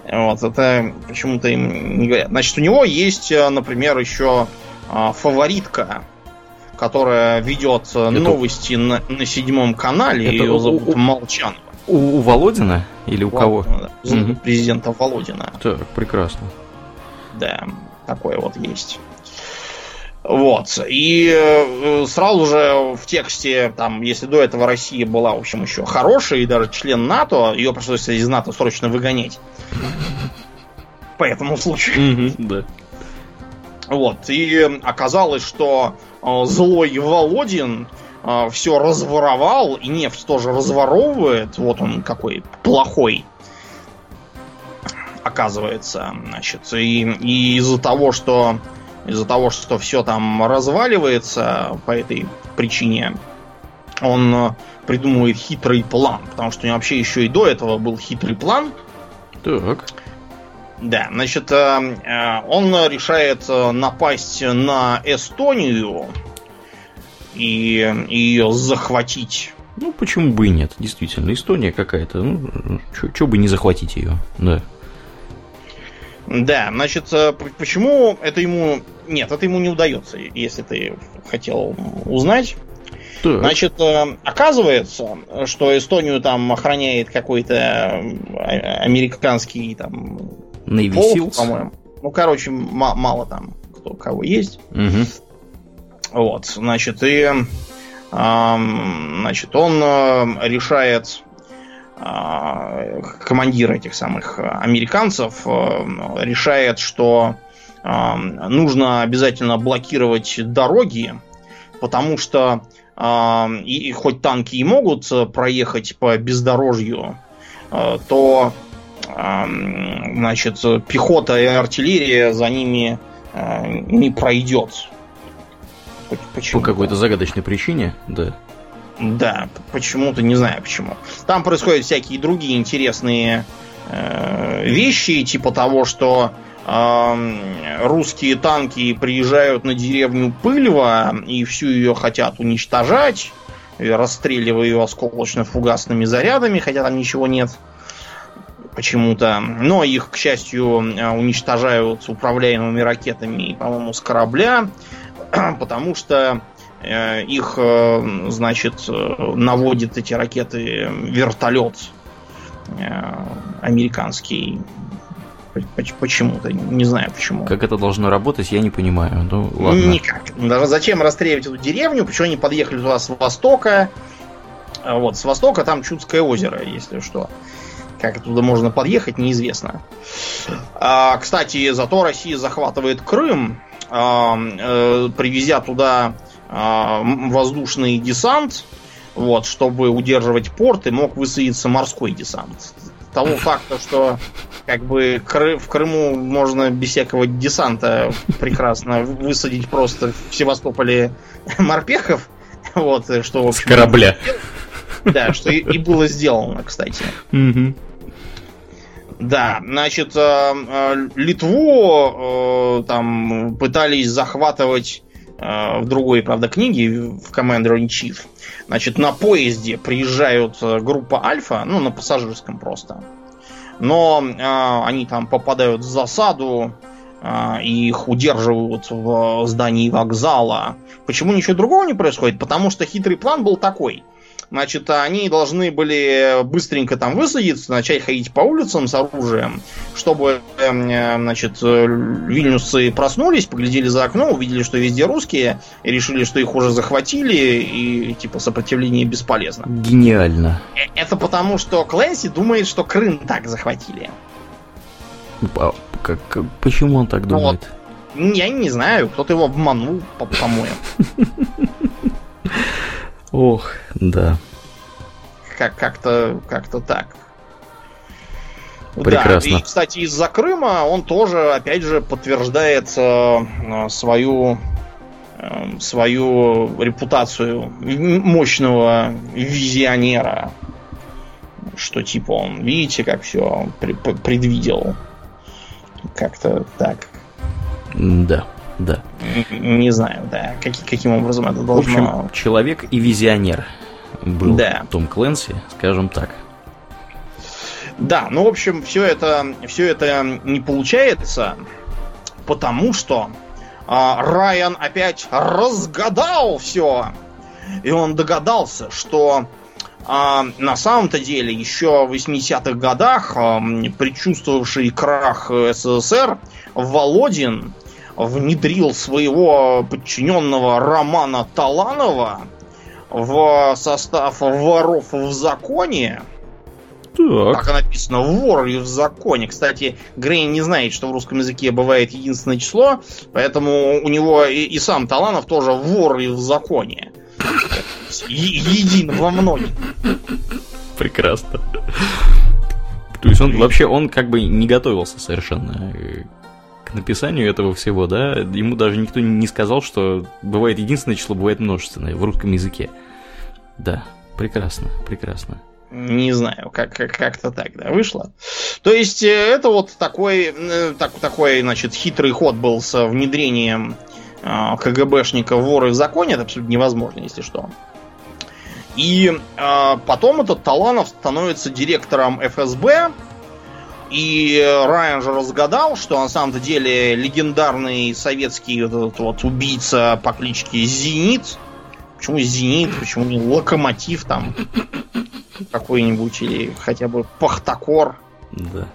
Вот, это почему-то им не говорят. Значит, у него есть, э, например, еще а, фаворитка, которая ведет э, это... новости на, на седьмом канале. Это Ее зовут у, Молчанова. У, у Володина или у Володина, кого? Да, угу. Президента Володина. Так, прекрасно. Да, такое вот есть. Вот. И э, сразу же в тексте, там, если до этого Россия была, в общем, еще хорошая и даже член НАТО, ее пришлось из НАТО срочно выгонять. По этому случаю. Да. Вот. И оказалось, что э, злой Володин э, все разворовал, и нефть тоже разворовывает. Вот он какой плохой оказывается, значит, и, и из-за того, что из-за того, что все там разваливается по этой причине, он придумывает хитрый план, потому что у него вообще еще и до этого был хитрый план. Так. Да, значит, э, э, он решает напасть на Эстонию и ее захватить. Ну, почему бы и нет, действительно, Эстония какая-то, ну, что бы не захватить ее, да. Да, значит, э, почему это ему... Нет, это ему не удается, если ты хотел узнать. Так. Значит, э, оказывается, что Эстонию там охраняет какой-то э, американский там... Navy полк, по-моему. Ну, короче, мало там кто кого есть. Угу. Вот, значит, и... Значит, он решает а, командир этих самых американцев э, решает, что а, нужно обязательно блокировать дороги, потому что а, и хоть танки и могут проехать по бездорожью, э, то значит, пехота и артиллерия за ними не пройдет. Почему? По какой-то загадочной причине, да. Да, почему-то не знаю почему. Там происходят всякие другие интересные э, вещи, типа того, что э, русские танки приезжают на деревню Пыльва и всю ее хотят уничтожать, расстреливая ее осколочно-фугасными зарядами, хотя там ничего нет почему-то. Но их, к счастью, уничтожают управляемыми ракетами, по-моему, с корабля, потому что Э, их, э, значит, э, наводит эти ракеты вертолет американский. Почему-то, не знаю почему. Как это должно работать, я не понимаю. Ну, ладно. Никак. Даже зачем расстреливать эту деревню? Почему они подъехали туда с востока? Вот, с востока там Чудское озеро, если что. Как туда можно подъехать, неизвестно. А, кстати, зато Россия захватывает Крым, а, привезя туда а, воздушный десант, вот, чтобы удерживать порт, и мог высадиться морской десант. Того факта, что как бы в Крыму можно без всякого десанта прекрасно высадить просто в Севастополе морпехов, вот, что, в общем... С корабля. Да, что и, и было сделано, кстати. Да, значит, э, э, Литву э, там пытались захватывать в другой, правда, книге, в Commander in Chief. Значит, на поезде приезжают группа Альфа, ну, на пассажирском просто. Но э, они там попадают в засаду, э, их удерживают в здании вокзала. Почему ничего другого не происходит? Потому что хитрый план был такой – Значит, они должны были быстренько там высадиться, начать ходить по улицам с оружием, чтобы, эм, э, значит, вильнюсцы проснулись, поглядели за окно, увидели, что везде русские, и решили, что их уже захватили, и, типа, сопротивление бесполезно. Гениально. Э, это потому, что Клэнси думает, что Крым так захватили. А, как, почему он так думает? Вот. Я не знаю, кто-то его обманул, по-моему. Ох, да. Как- как-то, как-то так. Прекрасно. Да, и, кстати, из-за Крыма он тоже, опять же, подтверждает э, свою э, свою репутацию мощного визионера. Что типа он, видите, как все предвидел. как-то так. Да, да. Не знаю, да, как, каким образом это должно... В общем, человек и визионер был да. Том Кленси, скажем так. Да, ну, в общем, все это, все это не получается, потому что а, Райан опять разгадал все. И он догадался, что а, на самом-то деле еще в 80-х годах а, предчувствовавший крах СССР Володин внедрил своего подчиненного Романа Таланова в состав воров в законе, так. Как написано, вор в законе. Кстати, Грейн не знает, что в русском языке бывает единственное число, поэтому у него и, и сам Таланов тоже вор в законе. Един во многих. Прекрасно. То есть он вообще, он как бы не готовился совершенно к написанию этого всего, да? Ему даже никто не сказал, что бывает единственное число, бывает множественное в русском языке. Да, прекрасно, прекрасно. Не знаю, как, как, как-то так, да, вышло. То есть, э, это вот такой, э, так, такой, значит, хитрый ход был с внедрением э, КГБшника воры в законе. Это абсолютно невозможно, если что. И э, потом этот Таланов становится директором ФСБ. И Райан же разгадал, что на самом-то деле легендарный советский вот этот вот убийца по кличке Зенит. Почему Зенит, почему не Локомотив там? какой-нибудь или хотя бы Пахтакор. Да.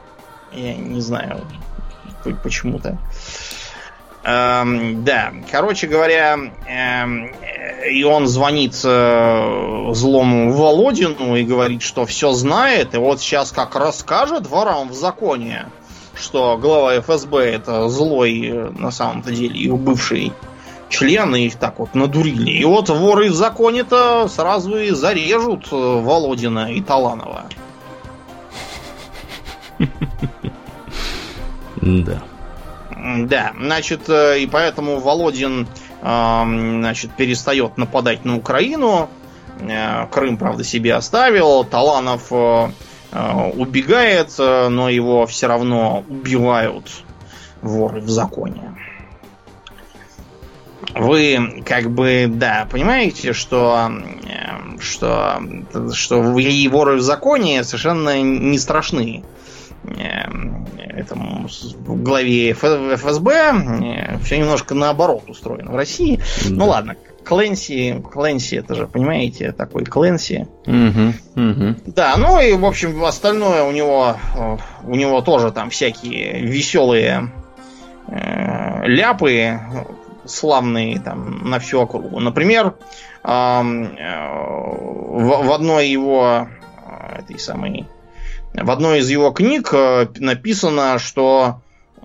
Я не знаю почему-то. Эм, да, короче говоря, эм, и он звонит э, злому Володину и говорит, что все знает, и вот сейчас как расскажет ворам в законе, что глава ФСБ это злой э, на самом-то деле и бывший члены их так вот надурили. И вот воры в законе-то сразу и зарежут э, Володина и Таланова. Да. Да, значит, э, и поэтому Володин, значит, перестает нападать на Украину. Э, Крым, правда, себе оставил. Таланов убегает, но его все равно убивают воры в законе вы как бы, да, понимаете, что, эм, что, что воры в законе совершенно не страшны эм, этому главе ФСБ. Э, Все немножко наоборот устроено в России. Да. Ну ладно, Кленси, Кленси, это же, понимаете, такой Кленси. Угу, угу. Да, ну и, в общем, остальное у него, э, у него тоже там всякие веселые э, ляпы славные там на всю округу. Например, э, в одной его э, этой самой в одной из его книг э, написано, что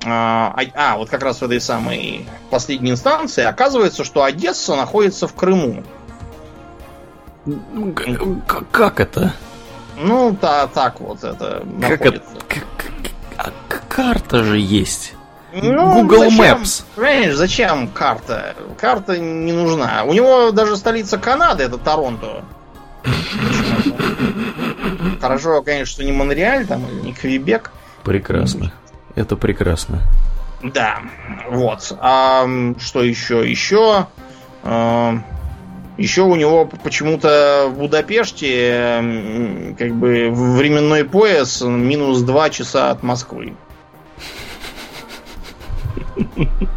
а, а, вот как раз в этой самой последней инстанции оказывается, что Одесса находится в Крыму. Как это? Ну, та, так вот это как находится. Это, как, карта же есть. Ну, Google зачем, Maps. Понимаешь, зачем карта? Карта не нужна. У него даже столица Канады это Торонто. Хорошо, конечно, что не Монреаль там или не Квебек. Прекрасно. Это прекрасно. Да, вот. А что еще? Еще а, еще у него почему-то в Будапеште как бы временной пояс минус 2 часа от Москвы.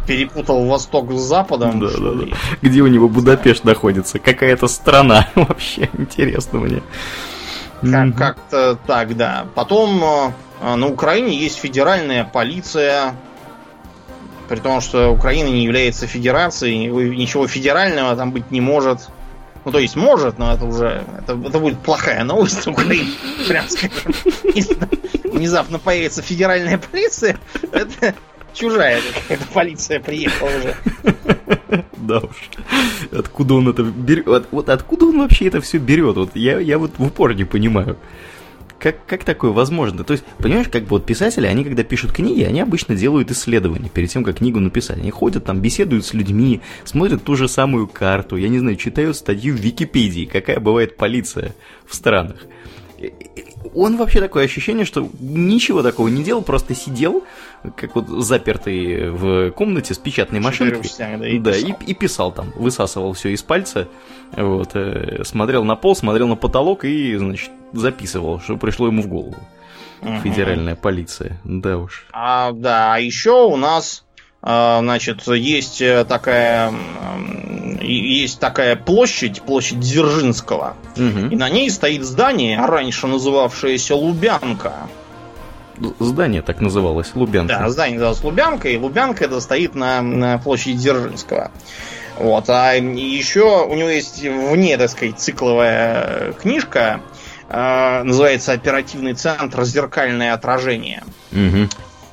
Перепутал Восток с Западом. Да, да, да. Где у него Будапешт находится? Какая-то страна вообще. Интересно мне. Как- Как-то так, да. Потом э, на Украине есть федеральная полиция. При том, что Украина не является федерацией, ничего федерального там быть не может. Ну, то есть может, но это уже это, это будет плохая новость Украины. Прям скажем. Внезапно появится федеральная полиция, это чужая какая-то полиция приехала уже. Да уж. Откуда он это берет? Вот откуда он вообще это все берет? Вот я, я вот в упор не понимаю. Как, как такое возможно? То есть, понимаешь, как бы вот писатели, они когда пишут книги, они обычно делают исследования перед тем, как книгу написать. Они ходят там, беседуют с людьми, смотрят ту же самую карту, я не знаю, читают статью в Википедии, какая бывает полиция в странах. Он вообще такое ощущение, что ничего такого не делал, просто сидел, как вот запертый в комнате с печатной машинкой. Да, и, да писал. И, и писал там, высасывал все из пальца, вот, э, смотрел на пол, смотрел на потолок и, значит, записывал, что пришло ему в голову. Угу. Федеральная полиция, да уж. А, да, а еще у нас значит, есть э, такая есть такая площадь, площадь Дзержинского, угу. и на ней стоит здание, раньше называвшееся Лубянка. Здание так называлось, Лубянка. Да, здание называлось Лубянка, и Лубянка это стоит на, на площади Дзержинского. Вот, а еще у него есть вне, так сказать, цикловая книжка, э, называется «Оперативный центр. Зеркальное отражение». Угу.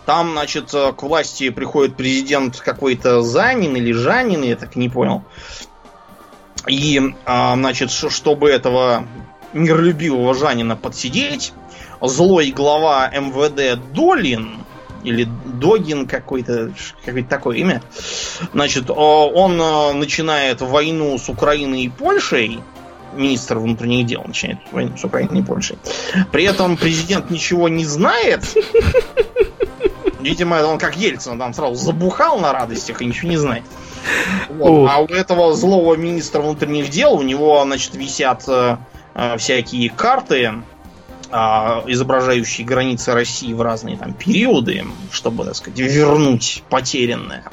Там, значит, э, к власти приходит президент какой-то Занин или Жанин, я так и не понял. И, а, значит, чтобы этого миролюбивого Жанина подсидеть, злой глава МВД Долин, или Догин какой-то, какое-то такое имя, значит, он э, начинает войну с Украиной и Польшей, министр внутренних дел начинает войну с Украиной и Польшей. При этом президент ничего не знает, Видимо, он как Ельцин, там сразу забухал на радостях и ничего не знает. Вот. А у этого злого министра внутренних дел, у него, значит, висят э, э, всякие карты, э, изображающие границы России в разные там периоды, чтобы, так сказать, вернуть потерянное.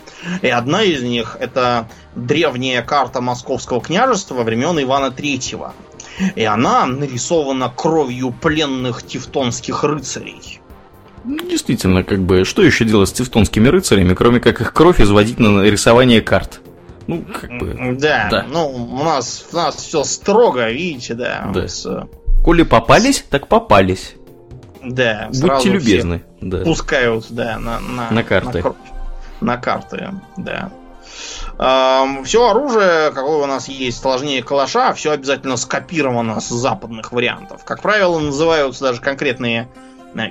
И одна из них это древняя карта Московского княжества времен Ивана Третьего. И она нарисована кровью пленных тевтонских рыцарей. Ну, действительно, как бы, что еще делать с тевтонскими рыцарями, кроме как их кровь изводить на рисование карт? Ну, как бы. Да, да. ну, у нас, у нас все строго, видите, да. да. Нас... Э, Коли попались, так попались. Да, Будьте любезны. Да. Пускают, да, на, на, на карты. На, на карты, да. Эм, все оружие, какое у нас есть, сложнее калаша, все обязательно скопировано с западных вариантов. Как правило, называются даже конкретные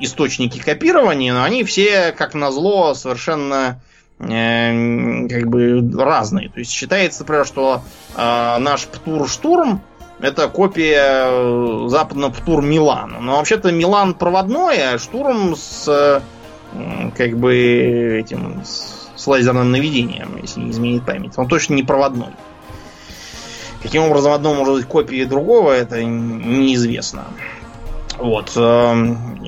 источники копирования, но они все, как назло, совершенно э, как бы разные. То есть считается, например, что э, наш Птур Штурм это копия э, западного Птур Милана. Но вообще-то Милан проводной, а Штурм с э, как бы этим с, с лазерным наведением, если не изменит память. Он точно не проводной. Каким образом одно может быть копией другого, это неизвестно. Вот. Эм,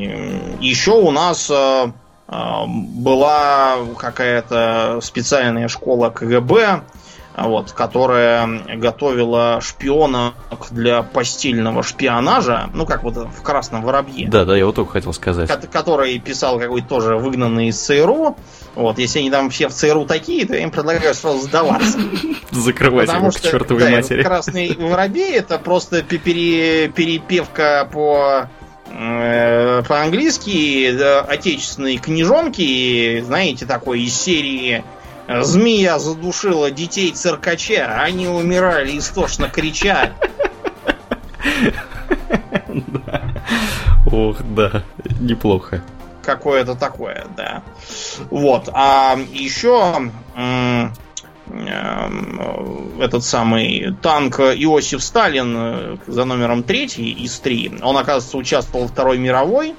Еще у нас э, э, была какая-то специальная школа КГБ, вот, которая готовила шпионок для постельного шпионажа, ну, как вот в «Красном воробье». Да, да, я вот только хотел сказать. Который писал какой-то тоже выгнанный из ЦРУ. Вот, если они там все в ЦРУ такие, то я им предлагаю сразу сдаваться. Закрывать его к чертовой матери. «Красный воробей» — это просто перепевка по Э, по-английски отечественные книжонки, знаете, такой из серии «Змея задушила детей циркача, они умирали истошно крича». Ох, да, неплохо. Какое-то такое, да. Вот. А еще этот самый танк Иосиф Сталин э, за номером 3 из 3, он, оказывается, участвовал во Второй мировой,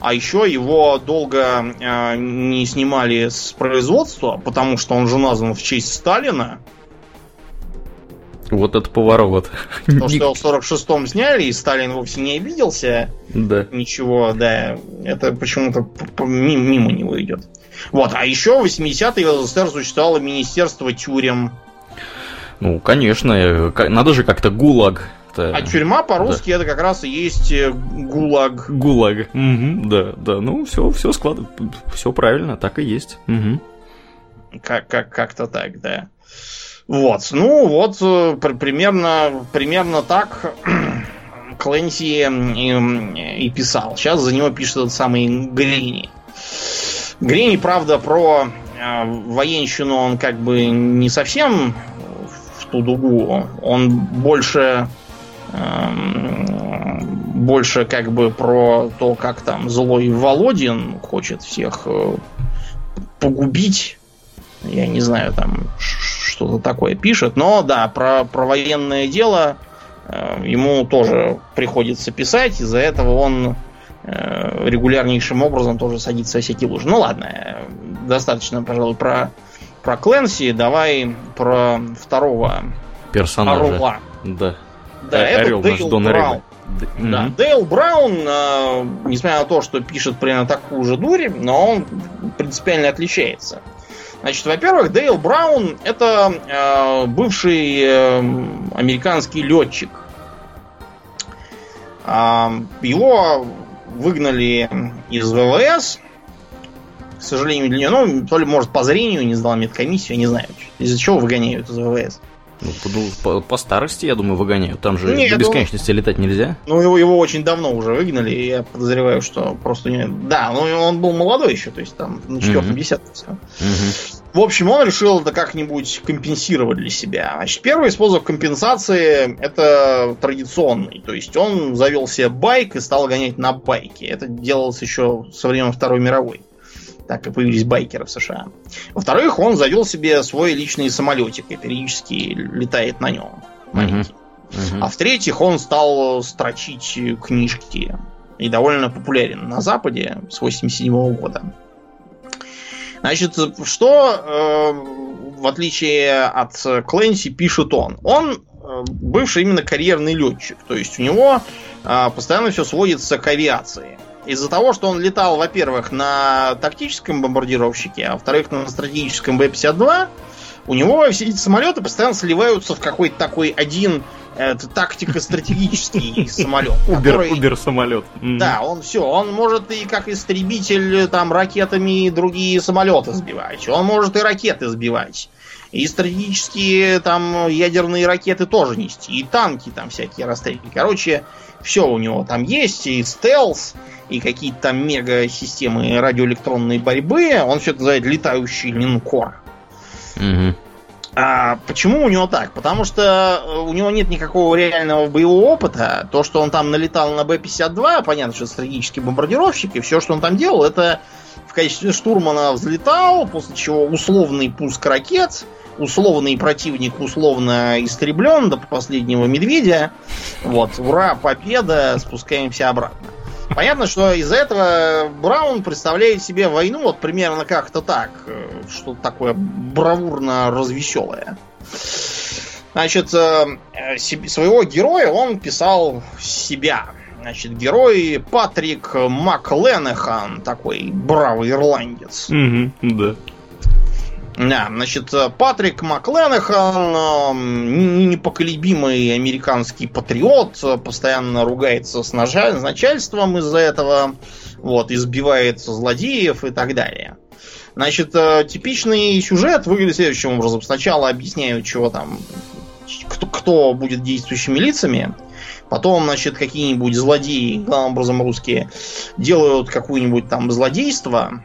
а еще его долго э, не снимали с производства, потому что он же назван в честь Сталина. Вот это поворот. Потому что в 46-м сняли, и Сталин вовсе не обиделся. Да. Ничего, да. Это почему-то мимо него идет. Вот, а еще в 80-е в СССР существовало Министерство тюрем. Ну, конечно, надо же как-то ГУЛАГ. А тюрьма по-русски да. это как раз и есть э, ГУЛАГ. ГУЛАГ, угу, да, да, ну все, все складывает, все правильно, так и есть. Угу. Как, как, как-то так, да. Вот, ну вот э, примерно, примерно так Клэнси и, и писал. Сейчас за него пишет этот самый Грини. Грини, правда, про э, военщину он как бы не совсем в ту дугу. Он больше э, больше как бы про то, как там злой Володин хочет всех э, погубить. Я не знаю, там что-то такое пишет. Но да, про, про военное дело э, ему тоже приходится писать. Из-за этого он регулярнейшим образом тоже садится всякие лужи. Ну ладно, э, достаточно, пожалуй, про, про Кленси. Давай про второго персонажа. Орла. Да. Да, это Орел Дейл Дон Браун. Да, mm Дейл Браун, э, несмотря на то, что пишет примерно такую же дурь, но он принципиально отличается. Значит, во-первых, Дейл Браун это э, бывший э, американский летчик. Э, его выгнали из ВВС. К сожалению, для него, ну, то ли, может, по зрению не сдал медкомиссию, не знаю. Из-за чего выгоняют из ВВС. Ну, по, по старости, я думаю, выгоняют. Там же Нет, до бесконечности ну, летать нельзя. Ну, его, его очень давно уже выгнали, и я подозреваю, что просто не. Да, ну он был молодой еще, то есть там на четвертом угу. десятке все. Угу. В общем, он решил это как-нибудь компенсировать для себя. Значит, первый способ компенсации это традиционный. То есть он завел себе байк и стал гонять на байке. Это делалось еще со времен Второй мировой. Так и появились байкеры в США. Во-вторых, он завел себе свой личный самолетик и периодически летает на нем. Маленький. Uh-huh. А в-третьих, он стал строчить книжки. И довольно популярен на Западе с 87 года. Значит, что, э, в отличие от Клэнси, пишет он? Он э, бывший именно карьерный летчик. То есть у него э, постоянно все сводится к авиации. Из-за того, что он летал, во-первых, на тактическом бомбардировщике, а во-вторых, на стратегическом Б-52, у него все эти самолеты постоянно сливаются в какой-то такой один это тактико-стратегический самолет. Убер, самолет. Да, он все, он может и как истребитель там ракетами другие самолеты сбивать. Он может и ракеты сбивать. И стратегические там ядерные ракеты тоже нести. И танки там всякие расстрелки. Короче, все у него там есть. И стелс, и какие-то там мега-системы радиоэлектронной борьбы. Он все это называет летающий линкор. Угу. А почему у него так? Потому что э, у него нет никакого реального боевого опыта. То, что он там налетал на Б-52, понятно, что стратегический бомбардировщик, и все, что он там делал, это в качестве штурмана взлетал, после чего условный пуск ракет, условный противник условно истреблен до последнего медведя. Вот, ура, победа, спускаемся обратно. Понятно, что из-за этого Браун представляет себе войну вот примерно как-то так. Э, что-то такое бравурно-развеселое. Значит, э, своего героя он писал себя. Значит, герой Патрик Макленехан, такой бравый ирландец. Угу, да. Да, значит, Патрик Макленахан, непоколебимый американский патриот, постоянно ругается с начальством из-за этого, вот, избивает злодеев и так далее. Значит, э, типичный сюжет выглядит следующим образом. Сначала объясняют, чего там, кто, кто будет действующими лицами. Потом, значит, какие-нибудь злодеи, главным образом русские, делают какое-нибудь там злодейство,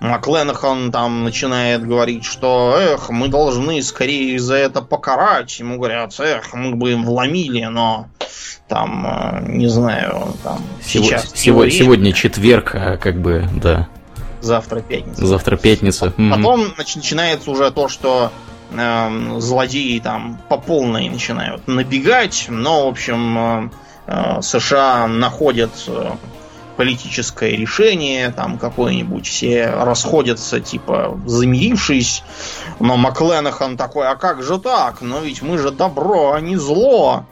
Макленахан там начинает говорить, что эх, мы должны скорее за это покарать. Ему говорят, эх, мы бы им вломили, но там, э, не знаю, там сейчас... Сегодня, сегодня четверг, а как бы, да. Завтра пятница. Завтра пятница. Потом mm начинается уже то, что э, злодеи там по полной начинают набегать, но, в общем, э, э США находят э, политическое решение, там какое-нибудь, все расходятся, типа, замирившись. Но Макленахан такой, а как же так? Но ведь мы же добро, а не зло.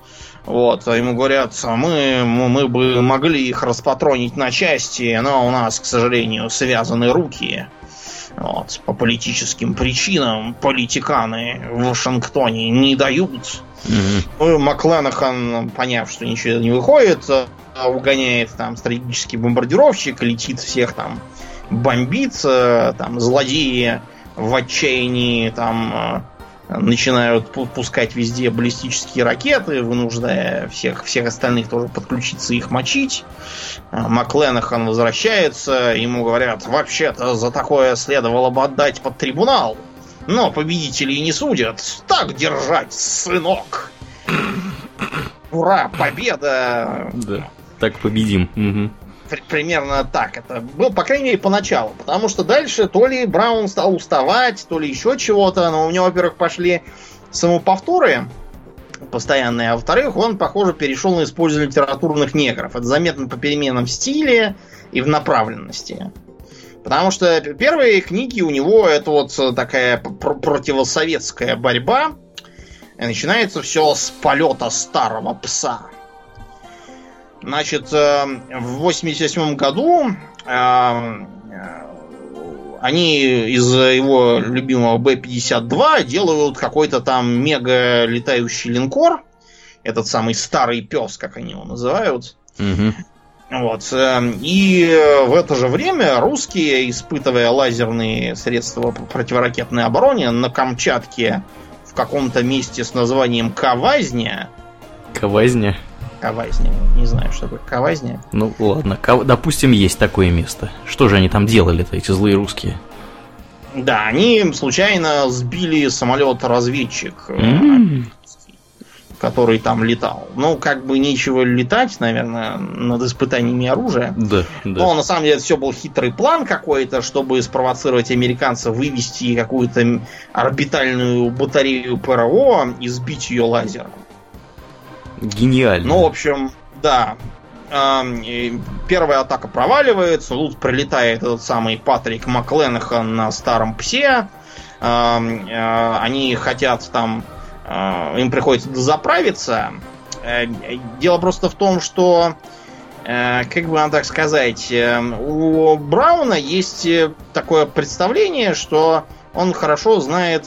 Вот, а ему говорят, мы, мы бы могли их распатронить на части, но у нас, к сожалению, связаны руки. Вот, по политическим причинам политиканы в Вашингтоне не дают. Mm-hmm. Макленахан, поняв, что ничего не выходит, угоняет там стратегический бомбардировщик, летит всех там бомбит, там злодеи в отчаянии там э, начинают пускать везде баллистические ракеты, вынуждая всех, всех остальных тоже подключиться их мочить. Э, Макленахан возвращается, ему говорят, вообще-то за такое следовало бы отдать под трибунал. Но победителей не судят. Так держать, сынок! Ура, победа! Да так победим. Угу. Примерно так это было, по крайней мере, поначалу. Потому что дальше то ли Браун стал уставать, то ли еще чего-то. Но у него, во-первых, пошли самоповторы постоянные. А во-вторых, он, похоже, перешел на использование литературных негров. Это заметно по переменам в стиле и в направленности. Потому что первые книги у него это вот такая пр противосоветская борьба. И начинается все с полета старого пса. Значит, э, в 87 году э, они из его любимого Б-52 делают какой-то там мега летающий линкор. Этот самый старый пес, как они его называют. Угу. Вот. Эм, и в это же время русские, испытывая лазерные средства противоракетной обороны на Камчатке в каком-то месте с названием Кавазня. Кавазня? Кавазня. Не знаю, что такое Кавазня. Ну ладно, допустим, есть такое место. Что же они там делали-то, эти злые русские? Да, они случайно сбили самолет-разведчик. Mm который там летал. Ну, как бы нечего летать, наверное, над испытаниями оружия. Да, да. Но на самом деле это все был хитрый план какой-то, чтобы спровоцировать американцев вывести какую-то орбитальную батарею ПРО и сбить ее лазером. Гениально. Ну, в общем, да. Первая атака проваливается, тут прилетает этот самый Патрик Макленахан на старом псе. Э, они хотят там Э, им приходится заправиться. Э, дело просто в том, что, э, как бы вам так сказать, у Брауна есть такое представление, что он хорошо знает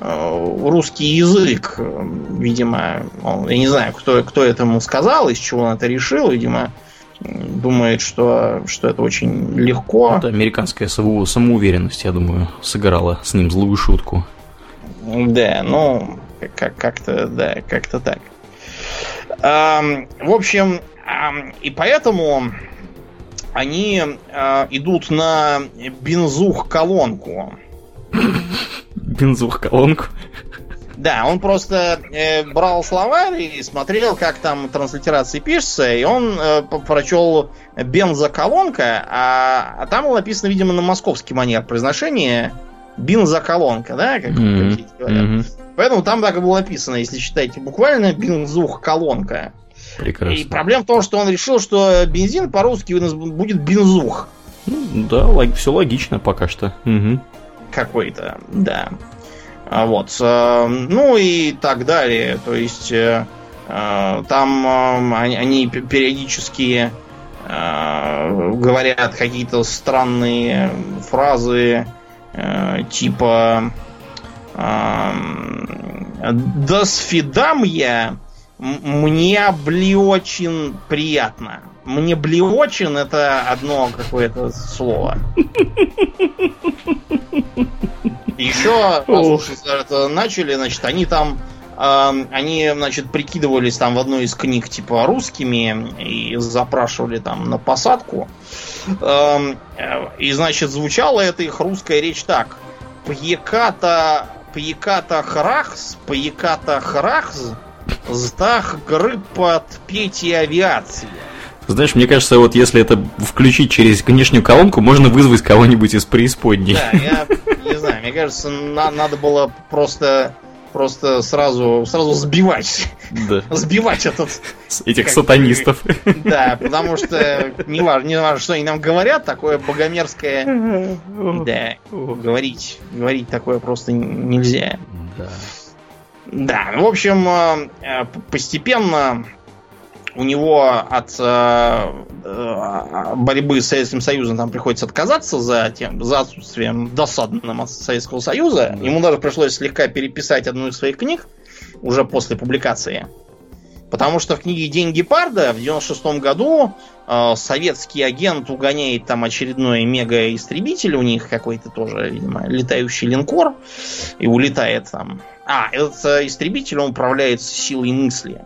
русский язык. Видимо, он, я не знаю, кто, кто это ему сказал, из чего он это решил. Видимо, думает, что, что это очень легко. Это американская самоуверенность, я думаю, сыграла с ним злую шутку. Да, ну, как- как-то, да, как-то так. Эм, в общем, эм, и поэтому они э, идут на бензух-колонку. Бензух-колонку? Да, он просто э, брал словарь и смотрел, как там транслитерации пишется, и он э, прочел бензоколонка, а, а там было написано, видимо, на московский манер произношения бензоколонка, да, как, mm-hmm. как говорят. Mm-hmm. Поэтому там так и было написано, если читаете буквально, бензух колонка. Прекрасно. И проблема в том, что он решил, что бензин по-русски будет бензух. Ну, да, все логично пока что. Угу. Какой-то, да. А вот. Э, ну и так далее. То есть э, э, там они периодически говорят какие-то странные фразы типа «До свидам мне бли очень приятно». Мне бли очень это одно какое-то слово. Еще, это начали, значит, они там они, значит, прикидывались там в одной из книг, типа, русскими и запрашивали там на посадку. Э, и, значит, звучала эта их русская речь так. Пьеката, пьеката храхс, пьеката храхс, сдах грыпа пети авиации. Знаешь, мне кажется, вот если это включить через внешнюю колонку, можно вызвать кого-нибудь из преисподней. Да, я не знаю, мне кажется, на, надо было просто просто сразу, сразу сбивать. Да. Сбивать этот... Этих сатанистов. Да, потому что не важно, не важно, что они нам говорят, такое богомерзкое... Да, говорить, говорить такое просто нельзя. Да. Да, в общем, э, э, постепенно у него от э, э, борьбы с Советским Союзом там приходится отказаться за, тем, за отсутствием досадным от Советского Союза. Ему даже пришлось слегка переписать одну из своих книг уже после публикации. Потому что в книге «День гепарда» в 96 году э, советский агент угоняет там очередной мега-истребитель, у них какой-то тоже, видимо, летающий линкор, и улетает там. А, этот э, истребитель, он управляется силой мысли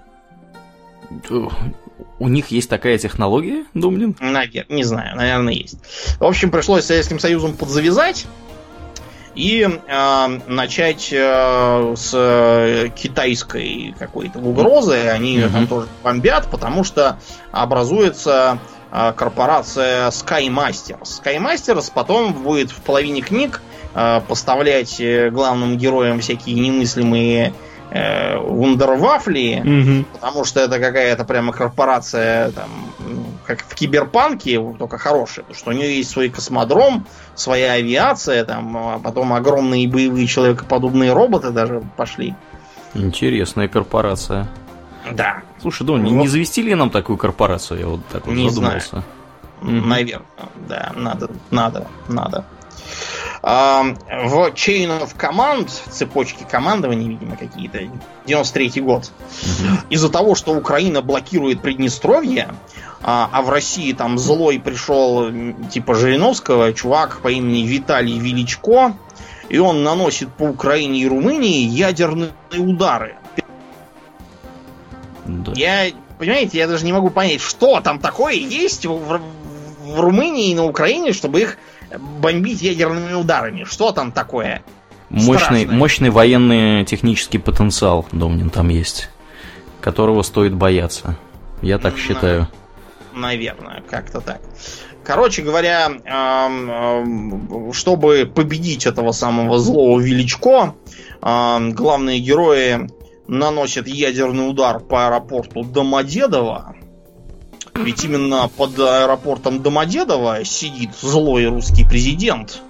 у них есть такая технология, Думнин? Наверное, не знаю, наверное, есть. В общем, пришлось Советским Союзом подзавязать и э, начать э, с китайской какой-то угрозы. Они mm-hmm. там тоже бомбят, потому что образуется э, корпорация Skymasters. Skymasters потом будет в половине книг э, поставлять главным героям всякие немыслимые э, Вундервафли, угу. потому что это какая-то прямо корпорация, там, как в Киберпанке, только хорошая, потому что у нее есть свой космодром, своя авиация, там, а потом огромные боевые человекоподобные роботы даже пошли. Интересная корпорация. Да. Слушай, Дон, вот. не, завести ли нам такую корпорацию? Я вот так вот не задумался. Знаю. Наверное, да, надо, надо, надо. В Chain of Command, цепочки командования, видимо, какие-то, 93 год, из-за того, что Украина блокирует Приднестровье, а, а в России там злой пришел типа Жириновского, чувак по имени Виталий Величко, и он наносит по Украине и Румынии ядерные удары. Да. Я, понимаете, я даже не могу понять, что там такое есть в, в Румынии и на Украине, чтобы их бомбить ядерными ударами. Что там такое? Мощный, мощный военный технический потенциал, Домнин, там есть, которого стоит бояться. Я так считаю. Наверное, как-то так. Короче говоря, чтобы победить этого самого злого величко, главные герои наносят ядерный удар по аэропорту Домодедово, ведь именно под аэропортом Домодедово сидит злой русский президент.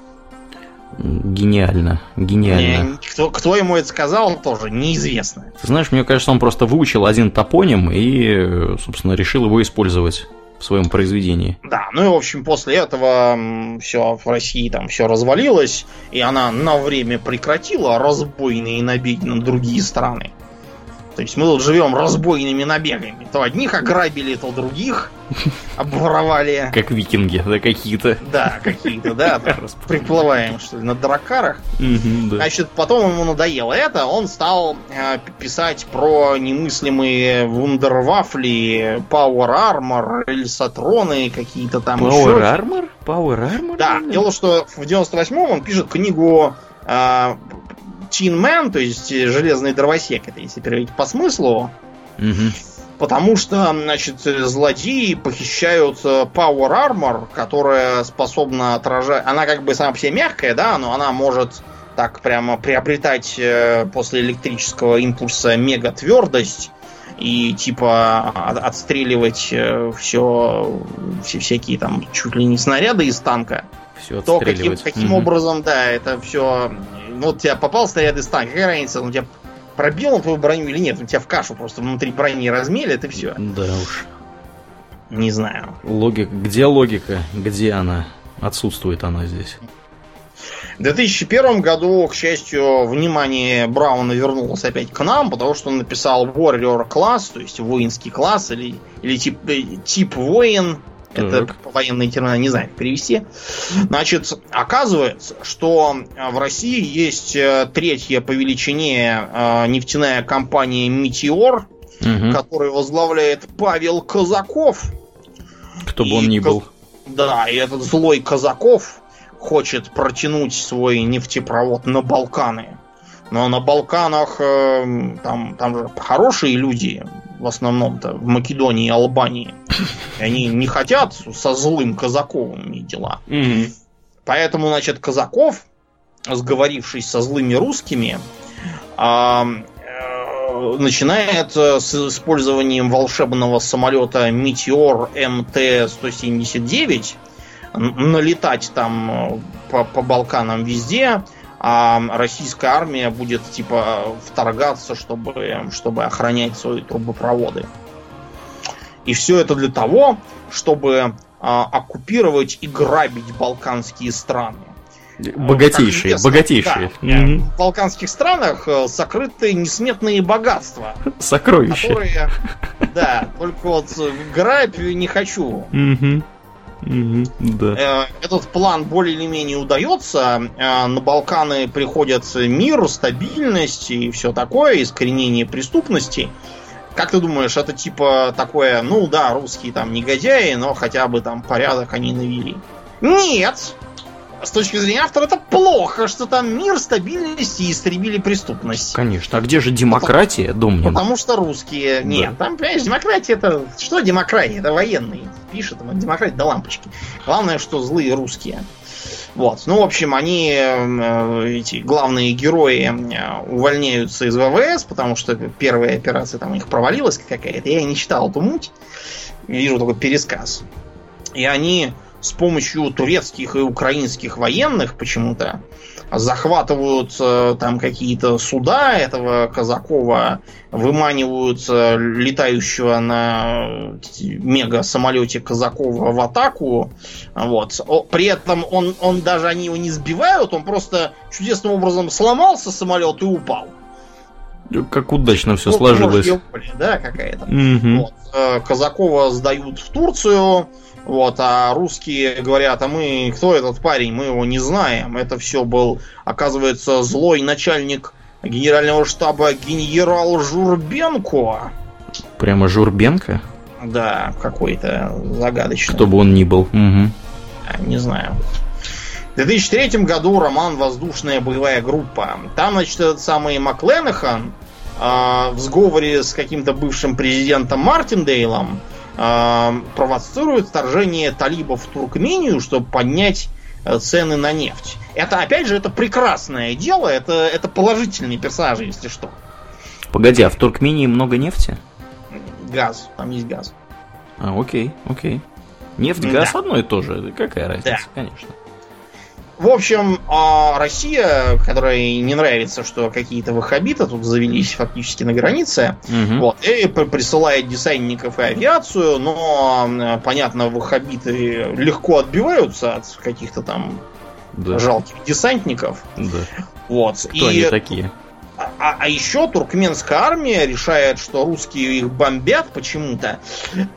Гениально, гениально. Кто, кто ему это сказал, тоже неизвестно. Ты знаешь, мне кажется, он просто выучил один топоним и, собственно, решил его использовать в своем произведении. Да, ну и, в общем, после этого все в России там все развалилось, и она на время прекратила разбойные набеги на другие страны. То есть мы тут живем разбойными набегами. То одних ограбили, то других обворовали. Как викинги, да, какие-то. Да, какие-то, да. Приплываем, что ли, на дракарах. Значит, потом ему надоело это, он стал э, писать про немыслимые вундервафли, Power Armor, эльсатроны какие-то там Power Armor? Power Armor? Да, дело, что в 98-м он пишет книгу э, Tin Man, то есть железный дровосек, это если переводить по смыслу. Угу. Потому что, значит, злодеи похищают э, Power Armor, которая способна отражать... Она как бы сама по себе мягкая, да, но она может так прямо приобретать э, после электрического импульса мега твердость и типа отстреливать э, все, все всякие там чуть ли не снаряды из танка. Все то каким, каким mm образом, да, это все ну, вот тебя попал снаряд из танка, какая разница, он тебя пробил он твою броню или нет, он тебя в кашу просто внутри брони размелит и все. Да уж. Не знаю. Логика. Где логика? Где она? Отсутствует она здесь. В 2001 году, к счастью, внимание Брауна вернулось опять к нам, потому что он написал Warrior класс, то есть воинский класс или, или тип, э, тип воин, это военные термины, не знаю, перевести. Значит, оказывается, что в России есть э, третья по величине э, нефтяная компания Метеор, угу. которую возглавляет Павел Казаков. Кто бы он ни был. Да, и этот злой Казаков хочет протянуть свой нефтепровод на Балканы. Но на Балканах э, там, там же хорошие люди, в основном-то в Македонии и Албании. И они не хотят со злым Казаковым иметь дела. Угу. Поэтому, значит, Казаков, сговорившись со злыми русскими, а, э, начинает с использованием волшебного самолета Meteor МТ-179 налетать там э, по, по Балканам везде, а российская армия будет типа вторгаться, чтобы, чтобы охранять свои трубопроводы. И все это для того, чтобы а, оккупировать и грабить балканские страны. Богатейшие, известно, богатейшие. Да, mm-hmm. В балканских странах э, сокрыты несметные богатства. Сокровища. Которые, да, только вот грабь не хочу. Mm-hmm. Да. Э, этот план более или менее удается. Э, на Балканы приходят мир, стабильность и все такое, искоренение преступности. Как ты думаешь, это типа такое, ну да, русские там негодяи, но хотя бы там порядок они навели? Нет! С точки зрения автора, это плохо, что там мир, стабильность и истребили преступность. Конечно. А где же демократия, потому, Домнин? Потому что русские... Да. Нет, там, понимаешь, демократия это... Что демократия? Это военные. Пишет, демократия до лампочки. Главное, что злые русские. Вот. Ну, в общем, они, э, эти главные герои, э, увольняются из ВВС, потому что первая операция там у них провалилась какая-то. Я не читал эту муть. Вижу только пересказ. И они с помощью турецких и украинских военных почему-то захватывают э, там какие-то суда этого Казакова, выманивают э, летающего на мега самолете Казакова в атаку. Вот. При этом он, он даже они его не сбивают, он просто чудесным образом сломался самолет и упал. Как удачно все ну, сложилось. Да, какая-то. Угу. Вот. Э, Казакова сдают в Турцию. Вот, а русские говорят, а мы, кто этот парень, мы его не знаем. Это все был, оказывается, злой начальник генерального штаба генерал Журбенко. Прямо Журбенко? Да, какой-то загадочный. Кто бы он ни был. Угу. Не знаю. В 2003 году роман «Воздушная боевая группа». Там, значит, этот самый Макленахан э, в сговоре с каким-то бывшим президентом Мартиндейлом э, провоцирует вторжение талибов в Туркмению, чтобы поднять э, цены на нефть. Это, опять же, это прекрасное дело, это, это положительные персонажи, если что. Погоди, а в Туркмении много нефти? Газ, там есть газ. А, окей, окей. Нефть, газ да. одно и то же. Какая разница, да. конечно. В общем, а Россия, которой не нравится, что какие-то ваххабиты тут завелись фактически на границе, угу. вот, и присылает десантников и авиацию, но, понятно, ваххабиты легко отбиваются от каких-то там да. жалких десантников. Да. Вот. Кто и... они такие? А, а, а еще туркменская армия решает, что русские их бомбят почему-то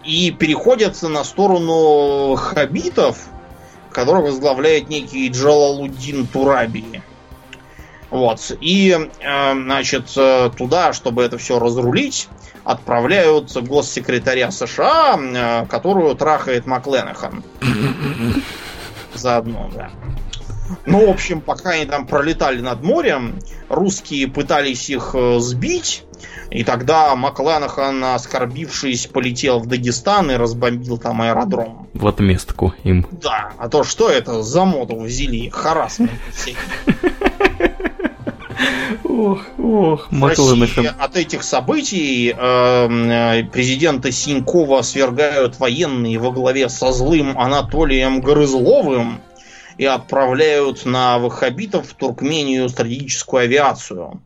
и переходят на сторону хабитов, который возглавляет некий Джалалуддин Тураби. Вот. И, э, значит, э, туда, чтобы это все разрулить, отправляют госсекретаря США, э, которую трахает Макленахан. Заодно, да. Ну, в общем, пока они там пролетали над морем, русские пытались их сбить, и тогда Макланахан, оскорбившись, полетел в Дагестан и разбомбил там аэродром. В отместку им. Да, а то что это за моду взяли? Харасмент Ох, ох, России от этих событий э, президента Синькова свергают военные во главе со злым Анатолием Грызловым и отправляют на ваххабитов в Туркмению стратегическую авиацию.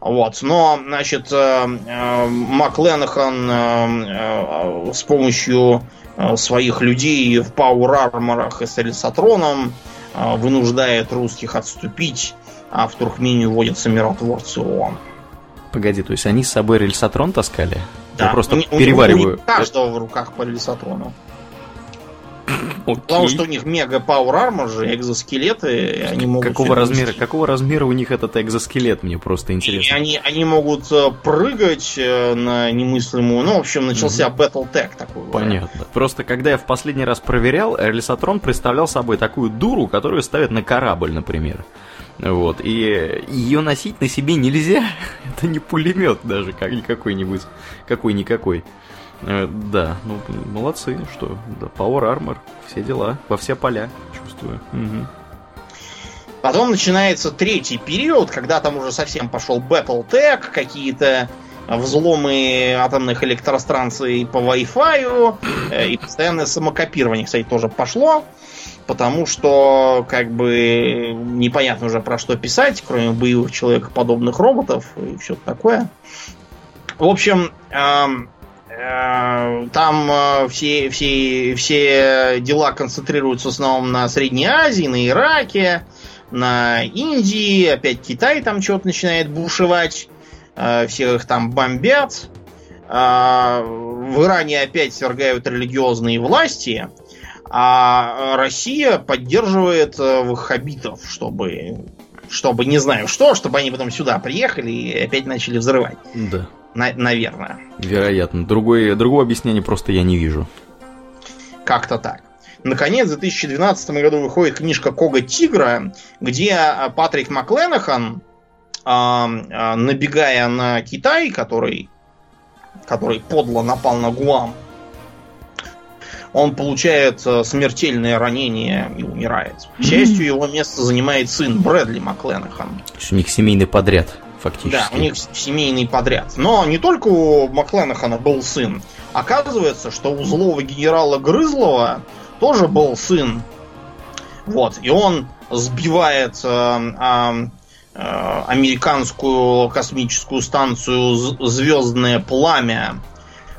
Вот. Но, значит, э, э, Макленахан э, с помощью своих людей в пауэр-арморах и с Элисатроном вынуждает русских отступить, а в Туркмению вводятся миротворцы ООН. Погоди, то есть они с собой рельсотрон таскали? Да. Я просто у, перевариваю. У, у каждого в руках по рельсотрону. Окей. Потому что у них мега Power Armor же, экзоскелеты, они могут... Какого размера, какого размера у них этот экзоскелет, мне просто интересно. И они, они могут э, прыгать э, на немыслимую... Ну, в общем, начался угу. Battletech такой. Понятно. Да. Просто когда я в последний раз проверял, Элисатрон представлял собой такую дуру, которую ставят на корабль, например. Вот. И ее носить на себе нельзя. Это не пулемет даже, как никакой-нибудь. Какой-никакой. Э, да, ну молодцы, что, да, Power Armor, все дела, во все поля, чувствую. Угу. Потом начинается третий период, когда там уже совсем пошел Battletech, какие-то взломы атомных электростанций по Wi-Fi, э, и постоянное самокопирование, кстати, тоже пошло, потому что, как бы, непонятно уже про что писать, кроме боевых человекоподобных роботов и все такое. В общем, эм, Э, там э, все, все, все дела концентрируются в основном на Средней Азии, на Ираке, на Индии. Опять Китай там что-то начинает бушевать. Э, всех там бомбят. В Иране опять свергают религиозные власти. А Россия поддерживает ваххабитов, чтобы, чтобы не знаю что, чтобы они потом сюда приехали и опять начали взрывать. Да. На- наверное. Вероятно. Другой, другого объяснения просто я не вижу. Как-то так. наконец, в 2012 году выходит книжка Кога Тигра, где Патрик Макленахан, набегая на Китай, который, который подло напал на Гуам, он получает смертельное ранение и умирает. К счастью, его место занимает сын Брэдли Макленахан. У них семейный подряд фактически. Да, у них семейный подряд. Но не только у Макленахана был сын. Оказывается, что у злого генерала Грызлова тоже был сын. Вот, и он сбивает э, э, э, американскую космическую станцию Звездное пламя,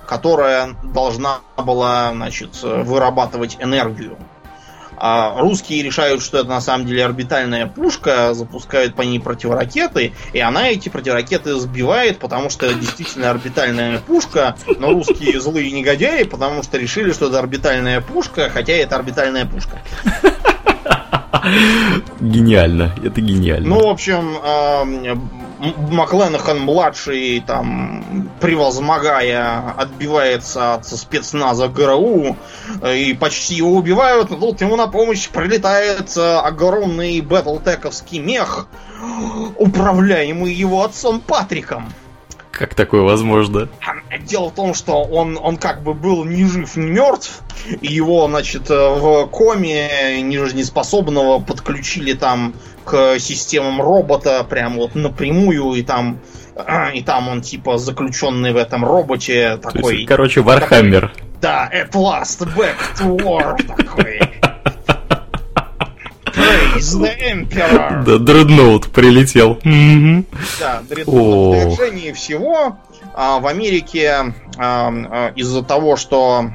которая должна была, значит, вырабатывать энергию. А русские решают, что это на самом деле орбитальная пушка, запускают по ней противоракеты, и она эти противоракеты сбивает, потому что это действительно орбитальная пушка, но русские злые негодяи, потому что решили, что это орбитальная пушка, хотя это орбитальная пушка. Гениально, это гениально. Ну, в общем, Макленахан младший, там, превозмогая, отбивается от спецназа ГРУ, э, и почти его убивают, но тут ему на помощь прилетает э, огромный бэтлтековский мех, управляемый его отцом Патриком. Как такое возможно? Дело в том, что он, он как бы был ни жив, ни мертв. Его, значит, э, в коме нежизнеспособного подключили там к системам робота прям вот напрямую. И там, и там он типа заключенный в этом роботе такой... Есть, короче, Warhammer. Да, at last back to war такой. Praise the Emperor. Да, дредноут прилетел. Да, дредноут. В всего а, в Америке а, а, из-за того, что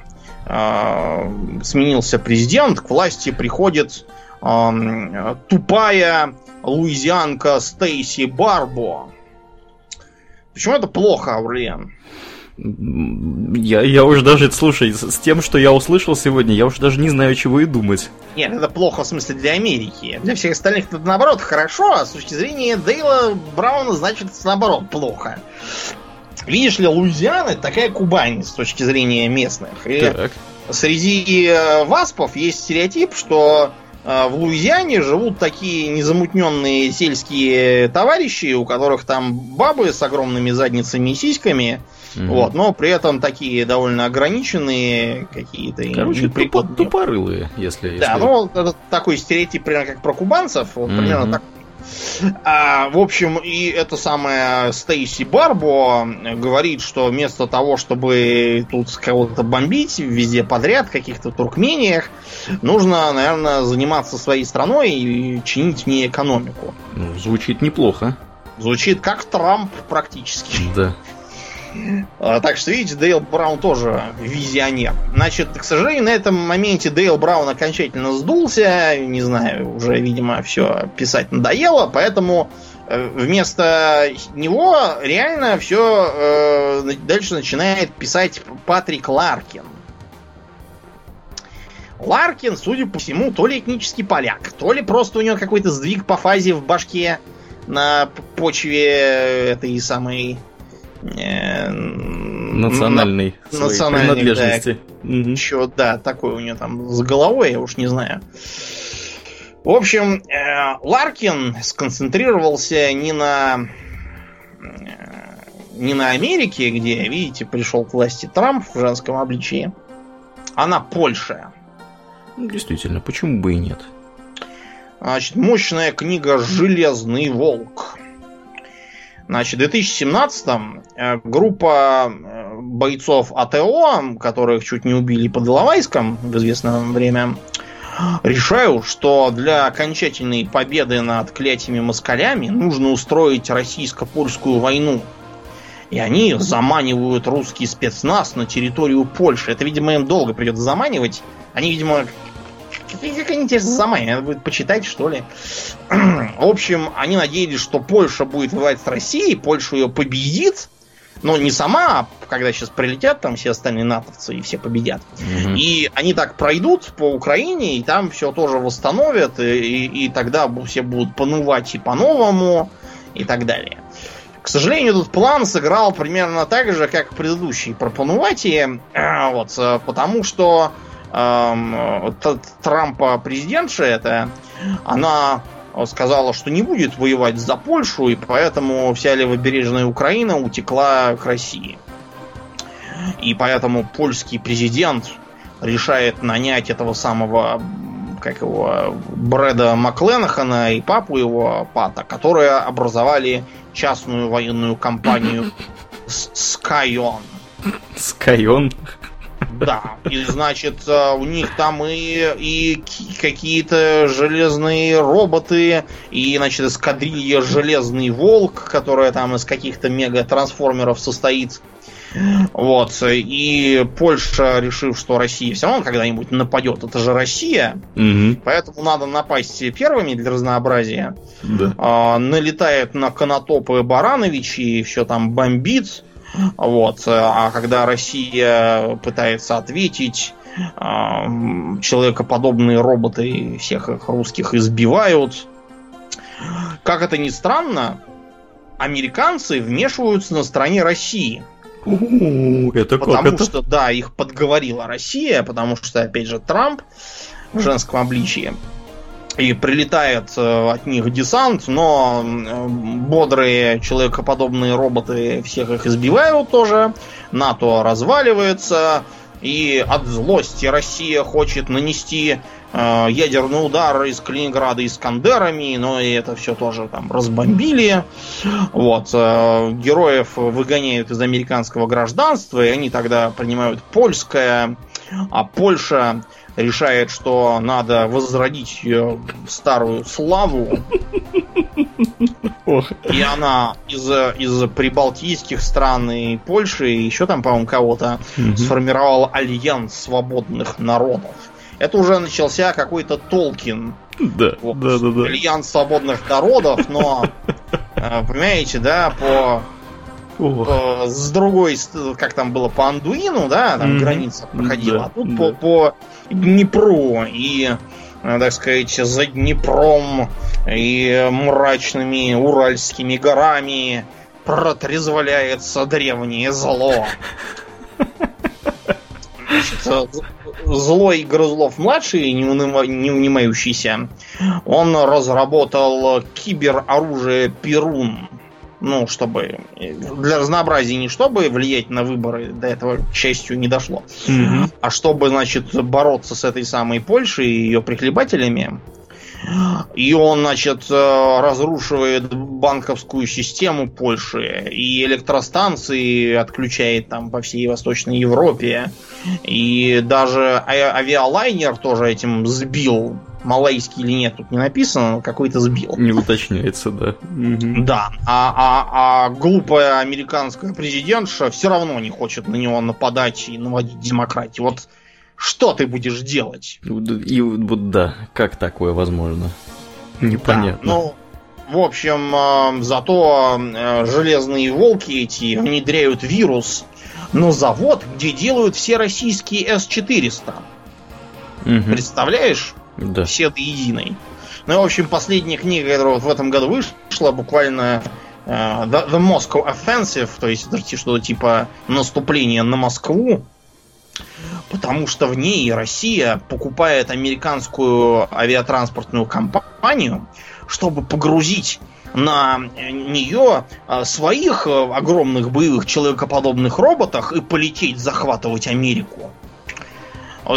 сменился президент, к власти приходит тупая луизианка Стейси Барбо. Почему это плохо, Аурлиен? Я, я уже даже, слушай, с тем, что я услышал сегодня, я уже даже не знаю, чего и думать. Нет, это плохо в смысле для Америки. Для всех остальных это наоборот хорошо, а с точки зрения Дейла Брауна, значит, наоборот плохо. Видишь ли, Луизиана такая Кубань с точки зрения местных. И так. среди э, васпов есть стереотип, что э, в Луизиане живут такие незамутненные сельские товарищи, у которых там бабы с огромными задницами и сиськами, Угу. Вот, но при этом такие довольно ограниченные какие-то. Короче, тупо, тупорылые, если. Да, если... ну это такой стереотип, примерно как про кубанцев, вот угу. примерно так. А, в общем, и эта самая Стейси Барбо говорит, что вместо того, чтобы тут кого-то бомбить везде подряд, в каких-то туркмениях, нужно, наверное, заниматься своей страной и чинить в ней экономику. Ну, звучит неплохо. Звучит как Трамп практически. Да. А, так что, видите, Дейл Браун тоже визионер. Значит, к сожалению, на этом моменте Дейл Браун окончательно сдулся. Не знаю, уже, видимо, все писать надоело, поэтому э, вместо него реально все э, дальше начинает писать Патрик Ларкин. Ларкин, судя по всему, то ли этнический поляк, то ли просто у него какой-то сдвиг по фазе в башке на почве этой самой национальной, на, национальной принадлежности. Да, угу. Еще, да, такой у нее там с головой, я уж не знаю. В общем, э, Ларкин сконцентрировался не на э, не на Америке, где, видите, пришел к власти Трамп в женском обличии, а на Польше. Ну, действительно, почему бы и нет? Значит, мощная книга «Железный волк». Значит, в 2017-м э, группа э, бойцов АТО, которых чуть не убили под Иловайском в известное время, решают, что для окончательной победы над клятими москалями нужно устроить российско-польскую войну. И они заманивают русский спецназ на территорию Польши. Это, видимо, им долго придется заманивать. Они, видимо, как они тебя заманивают? Надо будет почитать, что ли. В общем, они надеялись, что Польша будет воевать с Россией, Польша ее победит. Но не сама, а когда сейчас прилетят там все остальные натовцы и все победят. Угу. И они так пройдут по Украине, и там все тоже восстановят, и, и, и тогда все будут понувать и по-новому, и так далее. К сожалению, этот план сыграл примерно так же, как предыдущий про Пануватии. Вот, э, потому что э, Трампа президентша это, она сказала, что не будет воевать за Польшу, и поэтому вся левобережная Украина утекла к России. И поэтому польский президент решает нанять этого самого как его, Брэда Макленахана и папу его, Пата, которые образовали частную военную компанию Скайон. Скайон? Да, и значит, э, у них там и, и какие-то железные роботы, и, значит, эскадрилья Железный Волк, которая там из каких-то мега-трансформеров состоит. Вот. И Польша, решив, что Россия все равно когда-нибудь нападет, это же Россия, угу. поэтому надо напасть первыми для разнообразия. Да. А, налетает на Конотопы Баранович и все там бомбит. Вот. А когда Россия пытается ответить, а, человекоподобные роботы всех их русских избивают. Как это ни странно, американцы вмешиваются на стороне России. Это потому как это? что, да, их подговорила Россия, потому что, опять же, Трамп в женском обличии. И прилетает э, от них десант, но бодрые человекоподобные роботы всех их избивают тоже. НАТО разваливается. И от злости Россия хочет нанести э, ядерный удар из Калининграда Искандерами, но и это все тоже там разбомбили. Вот. Э, героев выгоняют из американского гражданства, и они тогда принимают польское, а Польша решает, что надо возродить ее старую славу. И она из, из прибалтийских стран и Польши, и еще там, по-моему, кого-то сформировала альянс свободных народов. Это уже начался какой-то Толкин. Да, вот, да, да, да. Альянс свободных народов, но, э, понимаете, да, по Ох. с другой, как там было, по Андуину, да, там mm-hmm. граница проходила, да, а тут да. по, по Днепру и, э, так сказать, за Днепром и мрачными уральскими горами протрезвляется древнее зло. Значит, э, злой Грызлов младший, не, унимающийся, он разработал кибероружие Перун ну, чтобы для разнообразия не чтобы влиять на выборы, до этого, к счастью, не дошло, mm а чтобы, значит, бороться с этой самой Польшей и ее прихлебателями. И он, значит, э, разрушивает банковскую систему Польши и электростанции отключает там по всей Восточной Европе. И даже авиалайнер тоже этим сбил малайский или нет, тут не написано, но какой-то сбил. Не уточняется, да. Да. А, а, а глупая американская президентша все равно не хочет на него нападать и наводить демократию. Вот что ты будешь делать? И вот да, как такое возможно? Непонятно. Да, ну, в общем, э, зато э, железные волки эти внедряют вирус на завод, где делают все российские С-400. Угу. Представляешь? Да. Все до единой. Ну в общем, последняя книга, которая вот в этом году вышла, буквально uh, The, The Moscow Offensive, то есть это что-то типа наступление на Москву, потому что в ней Россия покупает американскую авиатранспортную компанию, чтобы погрузить на нее а, своих э, огромных боевых человекоподобных роботах и полететь захватывать Америку.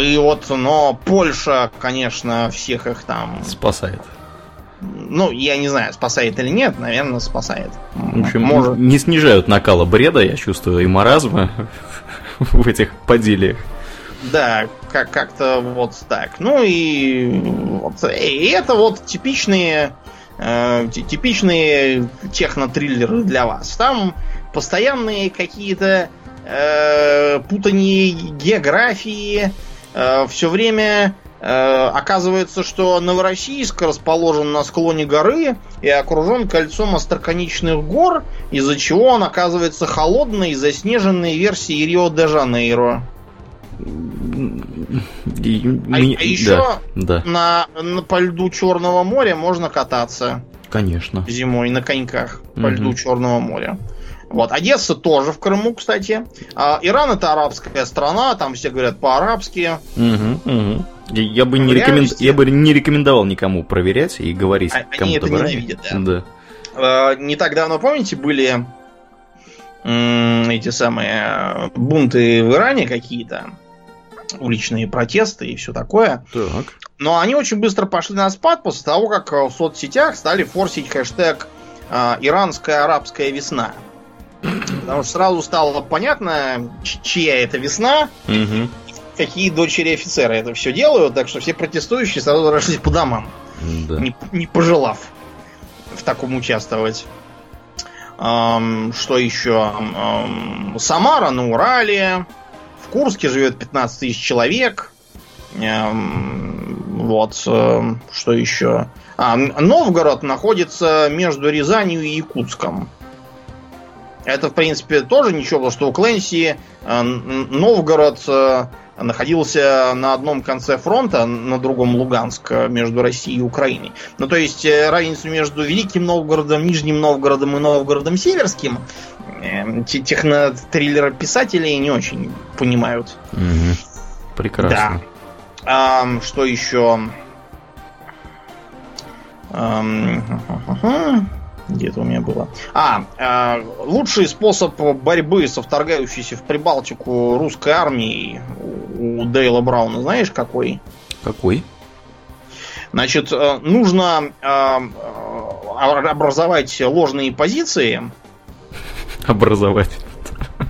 И вот, но Польша, конечно, всех их там... Спасает. Ну, я не знаю, спасает или нет, наверное, спасает. В общем, Может... не снижают накала бреда, я чувствую, и маразма в этих поделиях. Да, как- как-то вот так. Ну и, вот, и это вот типичные э, типичные технотриллеры для вас. Там постоянные какие-то э, путания географии, э, все время э, оказывается, что Новороссийск расположен на склоне горы и окружен кольцом остроконечных гор, из-за чего он оказывается холодной и заснеженной версией Рио-де-Жанейро. И, а, мы... а еще да, да. На, на, по льду Черного моря можно кататься. Конечно. Зимой на коньках по угу. льду Черного моря. Вот, Одесса тоже в Крыму, кстати. А, Иран это арабская страна, там все говорят по-арабски. Угу, угу. Я, бы не рекомен... я бы не рекомендовал никому проверять и говорить а, кому-то. Они это ненавидят, да. да. А, не так давно, помните, были эти самые бунты в Иране какие-то, уличные протесты и все такое. Так. Но они очень быстро пошли на спад после того, как в соцсетях стали форсить хэштег «Иранская арабская весна». Потому что сразу стало понятно, чья это весна, угу. какие дочери офицера это все делают, так что все протестующие сразу разошлись по домам, да. не, не пожелав в таком участвовать. Эм, что еще? Эм, Самара на Урале. В Курске живет 15 тысяч человек. Эм, вот. Э, что еще? А, Новгород находится между Рязанью и Якутском. Это, в принципе, тоже ничего, потому что у Кленси э, Новгород э, находился на одном конце фронта, на другом Луганск, э, между Россией и Украиной. Ну, то есть разницу между Великим Новгородом, Нижним Новгородом и Новгородом Северским технотриллера-писатели не очень понимают. Угу. Прекрасно. Да. А, что еще? А, где-то у меня было. А, э, лучший способ борьбы со вторгающейся в Прибалтику русской армией у Дейла Брауна, знаешь, какой? Какой? Значит, э, нужно э, образовать ложные позиции. Образовать.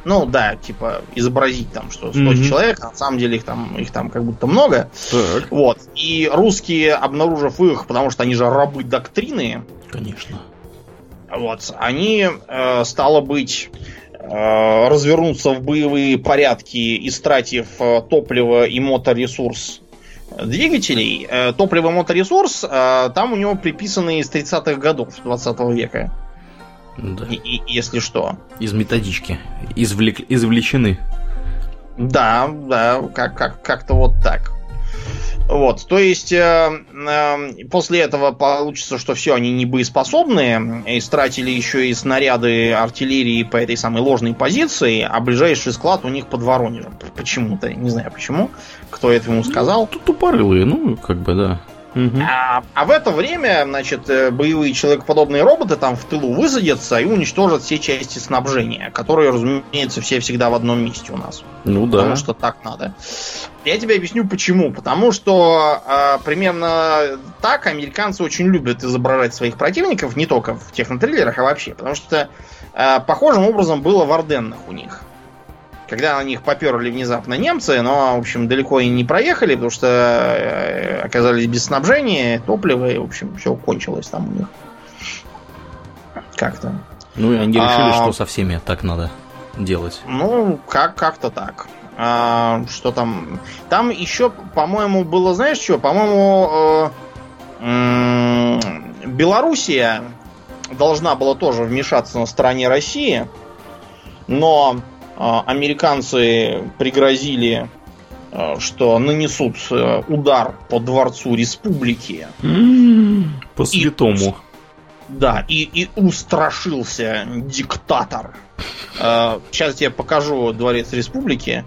Ну да, типа изобразить там, что 100 mm-hmm. человек, а на самом деле их там, их там как будто много. Так. Вот. И русские, обнаружив их, потому что они же рабы доктрины. Конечно вот, они, э, стало быть, э, развернутся в боевые порядки, истратив э, топливо и моторесурс двигателей. Э, топливо и моторесурс, э, там у него приписаны из 30-х годов 20 века. Да. И, и, если что. Из методички. Извлек, извлечены. Да, да, как, как, как-то вот так. Вот, то есть э, э, после этого получится, что все, они не боеспособные, истратили еще и снаряды артиллерии по этой самой ложной позиции, а ближайший склад у них под Воронежем. Почему-то, не знаю почему, кто это ему сказал. Ну, тупорылые, ну, как бы, да. Угу. А, а в это время, значит, э, боевые человекоподобные роботы там в тылу высадятся и уничтожат все части снабжения, которые, разумеется, все всегда в одном месте у нас. Ну да. Потому что так надо. Я тебе объясню почему. Потому что э, примерно так американцы очень любят изображать своих противников, не только в технотриллерах, а вообще. Потому что э, похожим образом было в Орденнах у них когда на них поперли внезапно немцы, но, в общем, далеко и не проехали, потому что э, оказались без снабжения, топлива, и, в общем, все кончилось там у них. Как-то. Ну и они решили, а, что со всеми так надо делать. Ну, как- как-то так. А, что там? Там еще, по-моему, было, знаешь что? По-моему, э, э, Белоруссия должна была тоже вмешаться на стороне России, но американцы пригрозили, а, что нанесут э, удар по дворцу республики. По святому. Да, и, и устрашился диктатор. Сейчас а, я покажу дворец республики.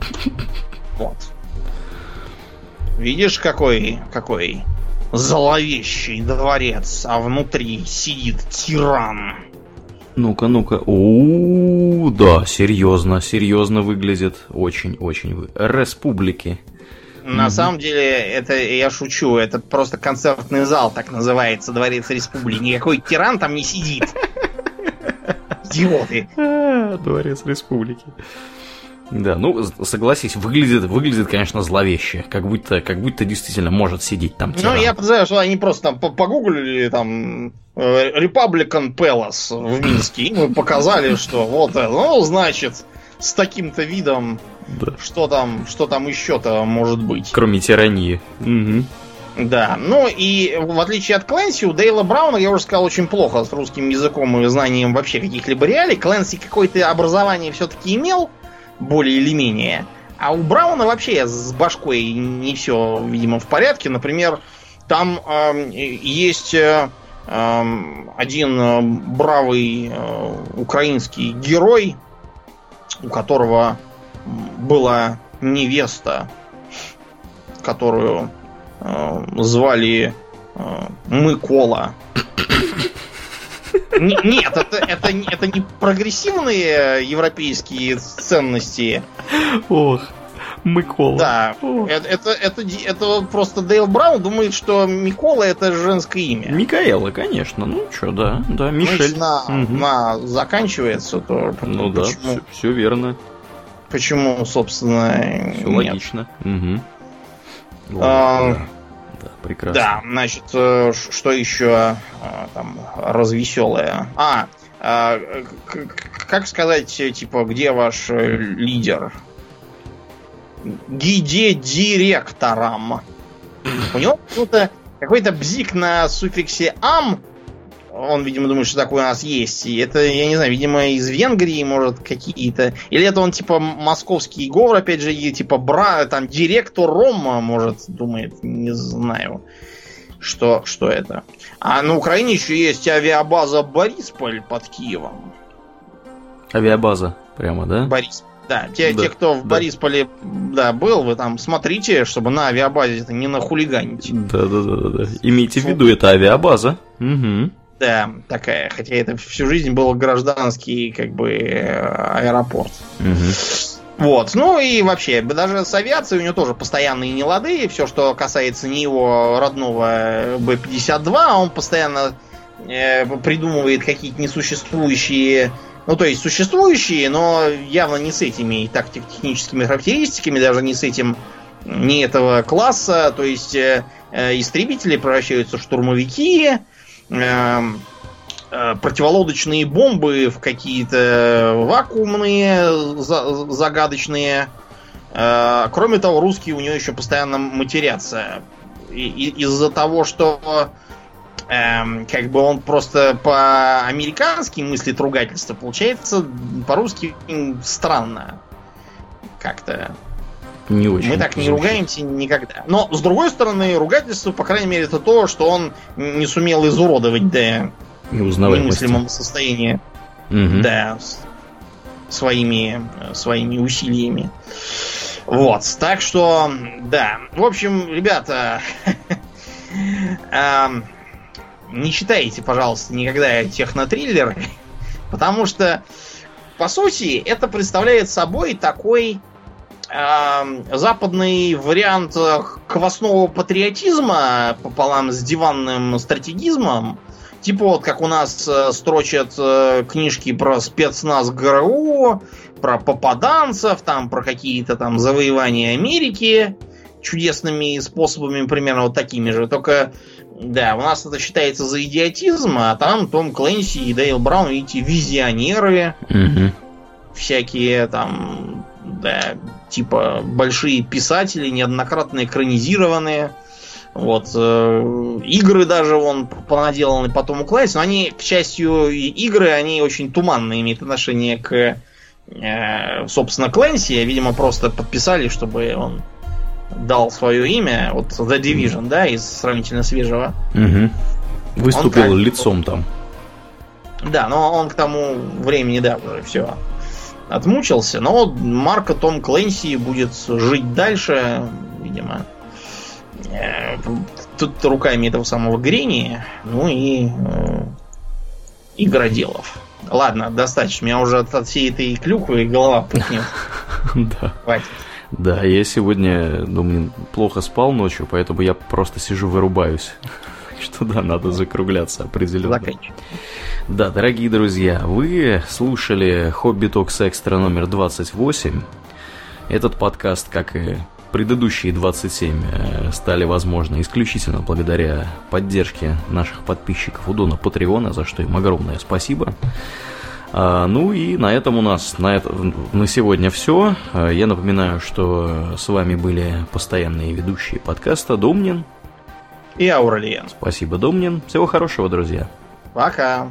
Вот. Видишь, какой, какой зловещий дворец, а внутри сидит тиран. Ну-ка, ну-ка. У, да, серьезно, серьезно выглядит. Очень-очень. Республики. На mm самом деле, это я шучу, это просто концертный зал, так называется, Дворец Республики. Никакой тиран там не сидит. Идиоты. Дворец Республики. Да, ну согласись, выглядит, выглядит, конечно, зловеще, как будто, как будто действительно может сидеть там. Тиран. Ну, я подозреваю, что они просто там погуглили там э, Republican Palace в Минске, и мы показали, что вот ну, значит, с таким-то видом, да. что там, что там еще-то может быть. Кроме тирании. Угу. Да, ну и в отличие от Клэнси, у Дейла Брауна, я уже сказал, очень плохо с русским языком и знанием вообще каких-либо реалий. Клэнси какое-то образование все-таки имел, более или менее. А у Брауна вообще с башкой не все, видимо, в порядке. Например, там э, есть э, эм, один э, бравый э, украинский герой, у которого была невеста, которую звали Мыкола. Нет, это, это, это не прогрессивные европейские ценности. Ох. Микола. Да, это, это, это, это просто Дейл Браун думает, что Микола это женское имя. Микаэла, конечно. Ну что, да, да, Мишель. Значит, на, угу. на заканчивается, то ну да, все, все верно. Почему, собственно, все нет. логично. Угу. а, да. Прекрасно. Да, значит, э, что еще э, там развеселое? А, а как сказать, типа, где ваш э, лидер? гиде директором. У него какой-то какой-то бзик на суффиксе ам. Он, видимо, думает, что такое у нас есть. И это, я не знаю, видимо, из Венгрии, может, какие-то. Или это он, типа, московский говор, опять же, и, типа, бра, там, директор Рома, может, думает, не знаю, что, что это. А на Украине еще есть авиабаза Борисполь под Киевом. Авиабаза, прямо, да? Борисполь. Да, те, да, те кто в да. Борисполе да, был, вы там смотрите, чтобы на авиабазе это не нахулиганить. Да, да, да, да. да. Имейте в виду, это авиабаза. Угу. Да, такая. Хотя это всю жизнь был гражданский, как бы, аэропорт. Угу. Вот. Ну и вообще, даже с авиацией у него тоже постоянные нелады. Все, что касается не его родного Б-52, он постоянно э, придумывает какие-то несуществующие ну, то есть существующие, но явно не с этими тактико-техническими характеристиками, даже не с этим, не этого класса. То есть э, э, истребители превращаются в штурмовики, э, э, противолодочные бомбы в какие-то вакуумные, за, загадочные. Э, кроме того, русские у него еще постоянно матерятся. Из-за того, что эм, как бы он просто по-американски мыслит ругательство, получается по-русски странно. Как-то. Не очень. Мы так не ругаемся никогда. Но, с другой стороны, ругательство, по крайней мере, это то, что он не сумел изуродовать до немыслимого состояния. Угу. Да, своими, своими усилиями. Вот, так что, да. В общем, ребята, эм, не читайте, пожалуйста, никогда технотриллеры, потому что, по сути, это представляет собой такой э, западный вариант квасного патриотизма пополам с диванным стратегизмом. Типа вот как у нас э, строчат э, книжки про спецназ ГРУ, про попаданцев, там про какие-то там завоевания Америки чудесными способами, примерно вот такими же. Только да, у нас это считается за идиотизм, а там Том Клэнси и Дейл Браун, видите, визионеры, угу. всякие там, да, типа большие писатели, неоднократно экранизированные. Вот, э, игры даже вон понаделаны по Тому Клэнси, но они, к счастью, игры, они очень туманно имеют отношение к, э, собственно, Клэнси. Видимо, просто подписали, чтобы он дал свое имя, вот The Division, да, из сравнительно свежего. Угу. Выступил как, лицом там. Да, но он к тому времени, да, уже все отмучился. Но Марка Том Клэнси будет жить дальше, видимо. Э, тут руками этого самого Грени, ну и э, игроделов. Ладно, достаточно. У меня уже от, от всей этой клюквы голова пухнет. Да. Хватит. Да, я сегодня, думаю, плохо спал ночью, поэтому я просто сижу вырубаюсь. Что да, надо закругляться определенно. Да, дорогие друзья, вы слушали Хобби Токс Экстра номер 28. Этот подкаст, как и предыдущие 27, э, стали возможны исключительно благодаря поддержке наших подписчиков у Дона Патреона, за что им огромное спасибо. А, ну и на этом у нас на, это, на сегодня все. А, я напоминаю, что с вами были постоянные ведущие подкаста Домнин и Ауралиен. Спасибо, Домнин. Всего хорошего, друзья. Пока.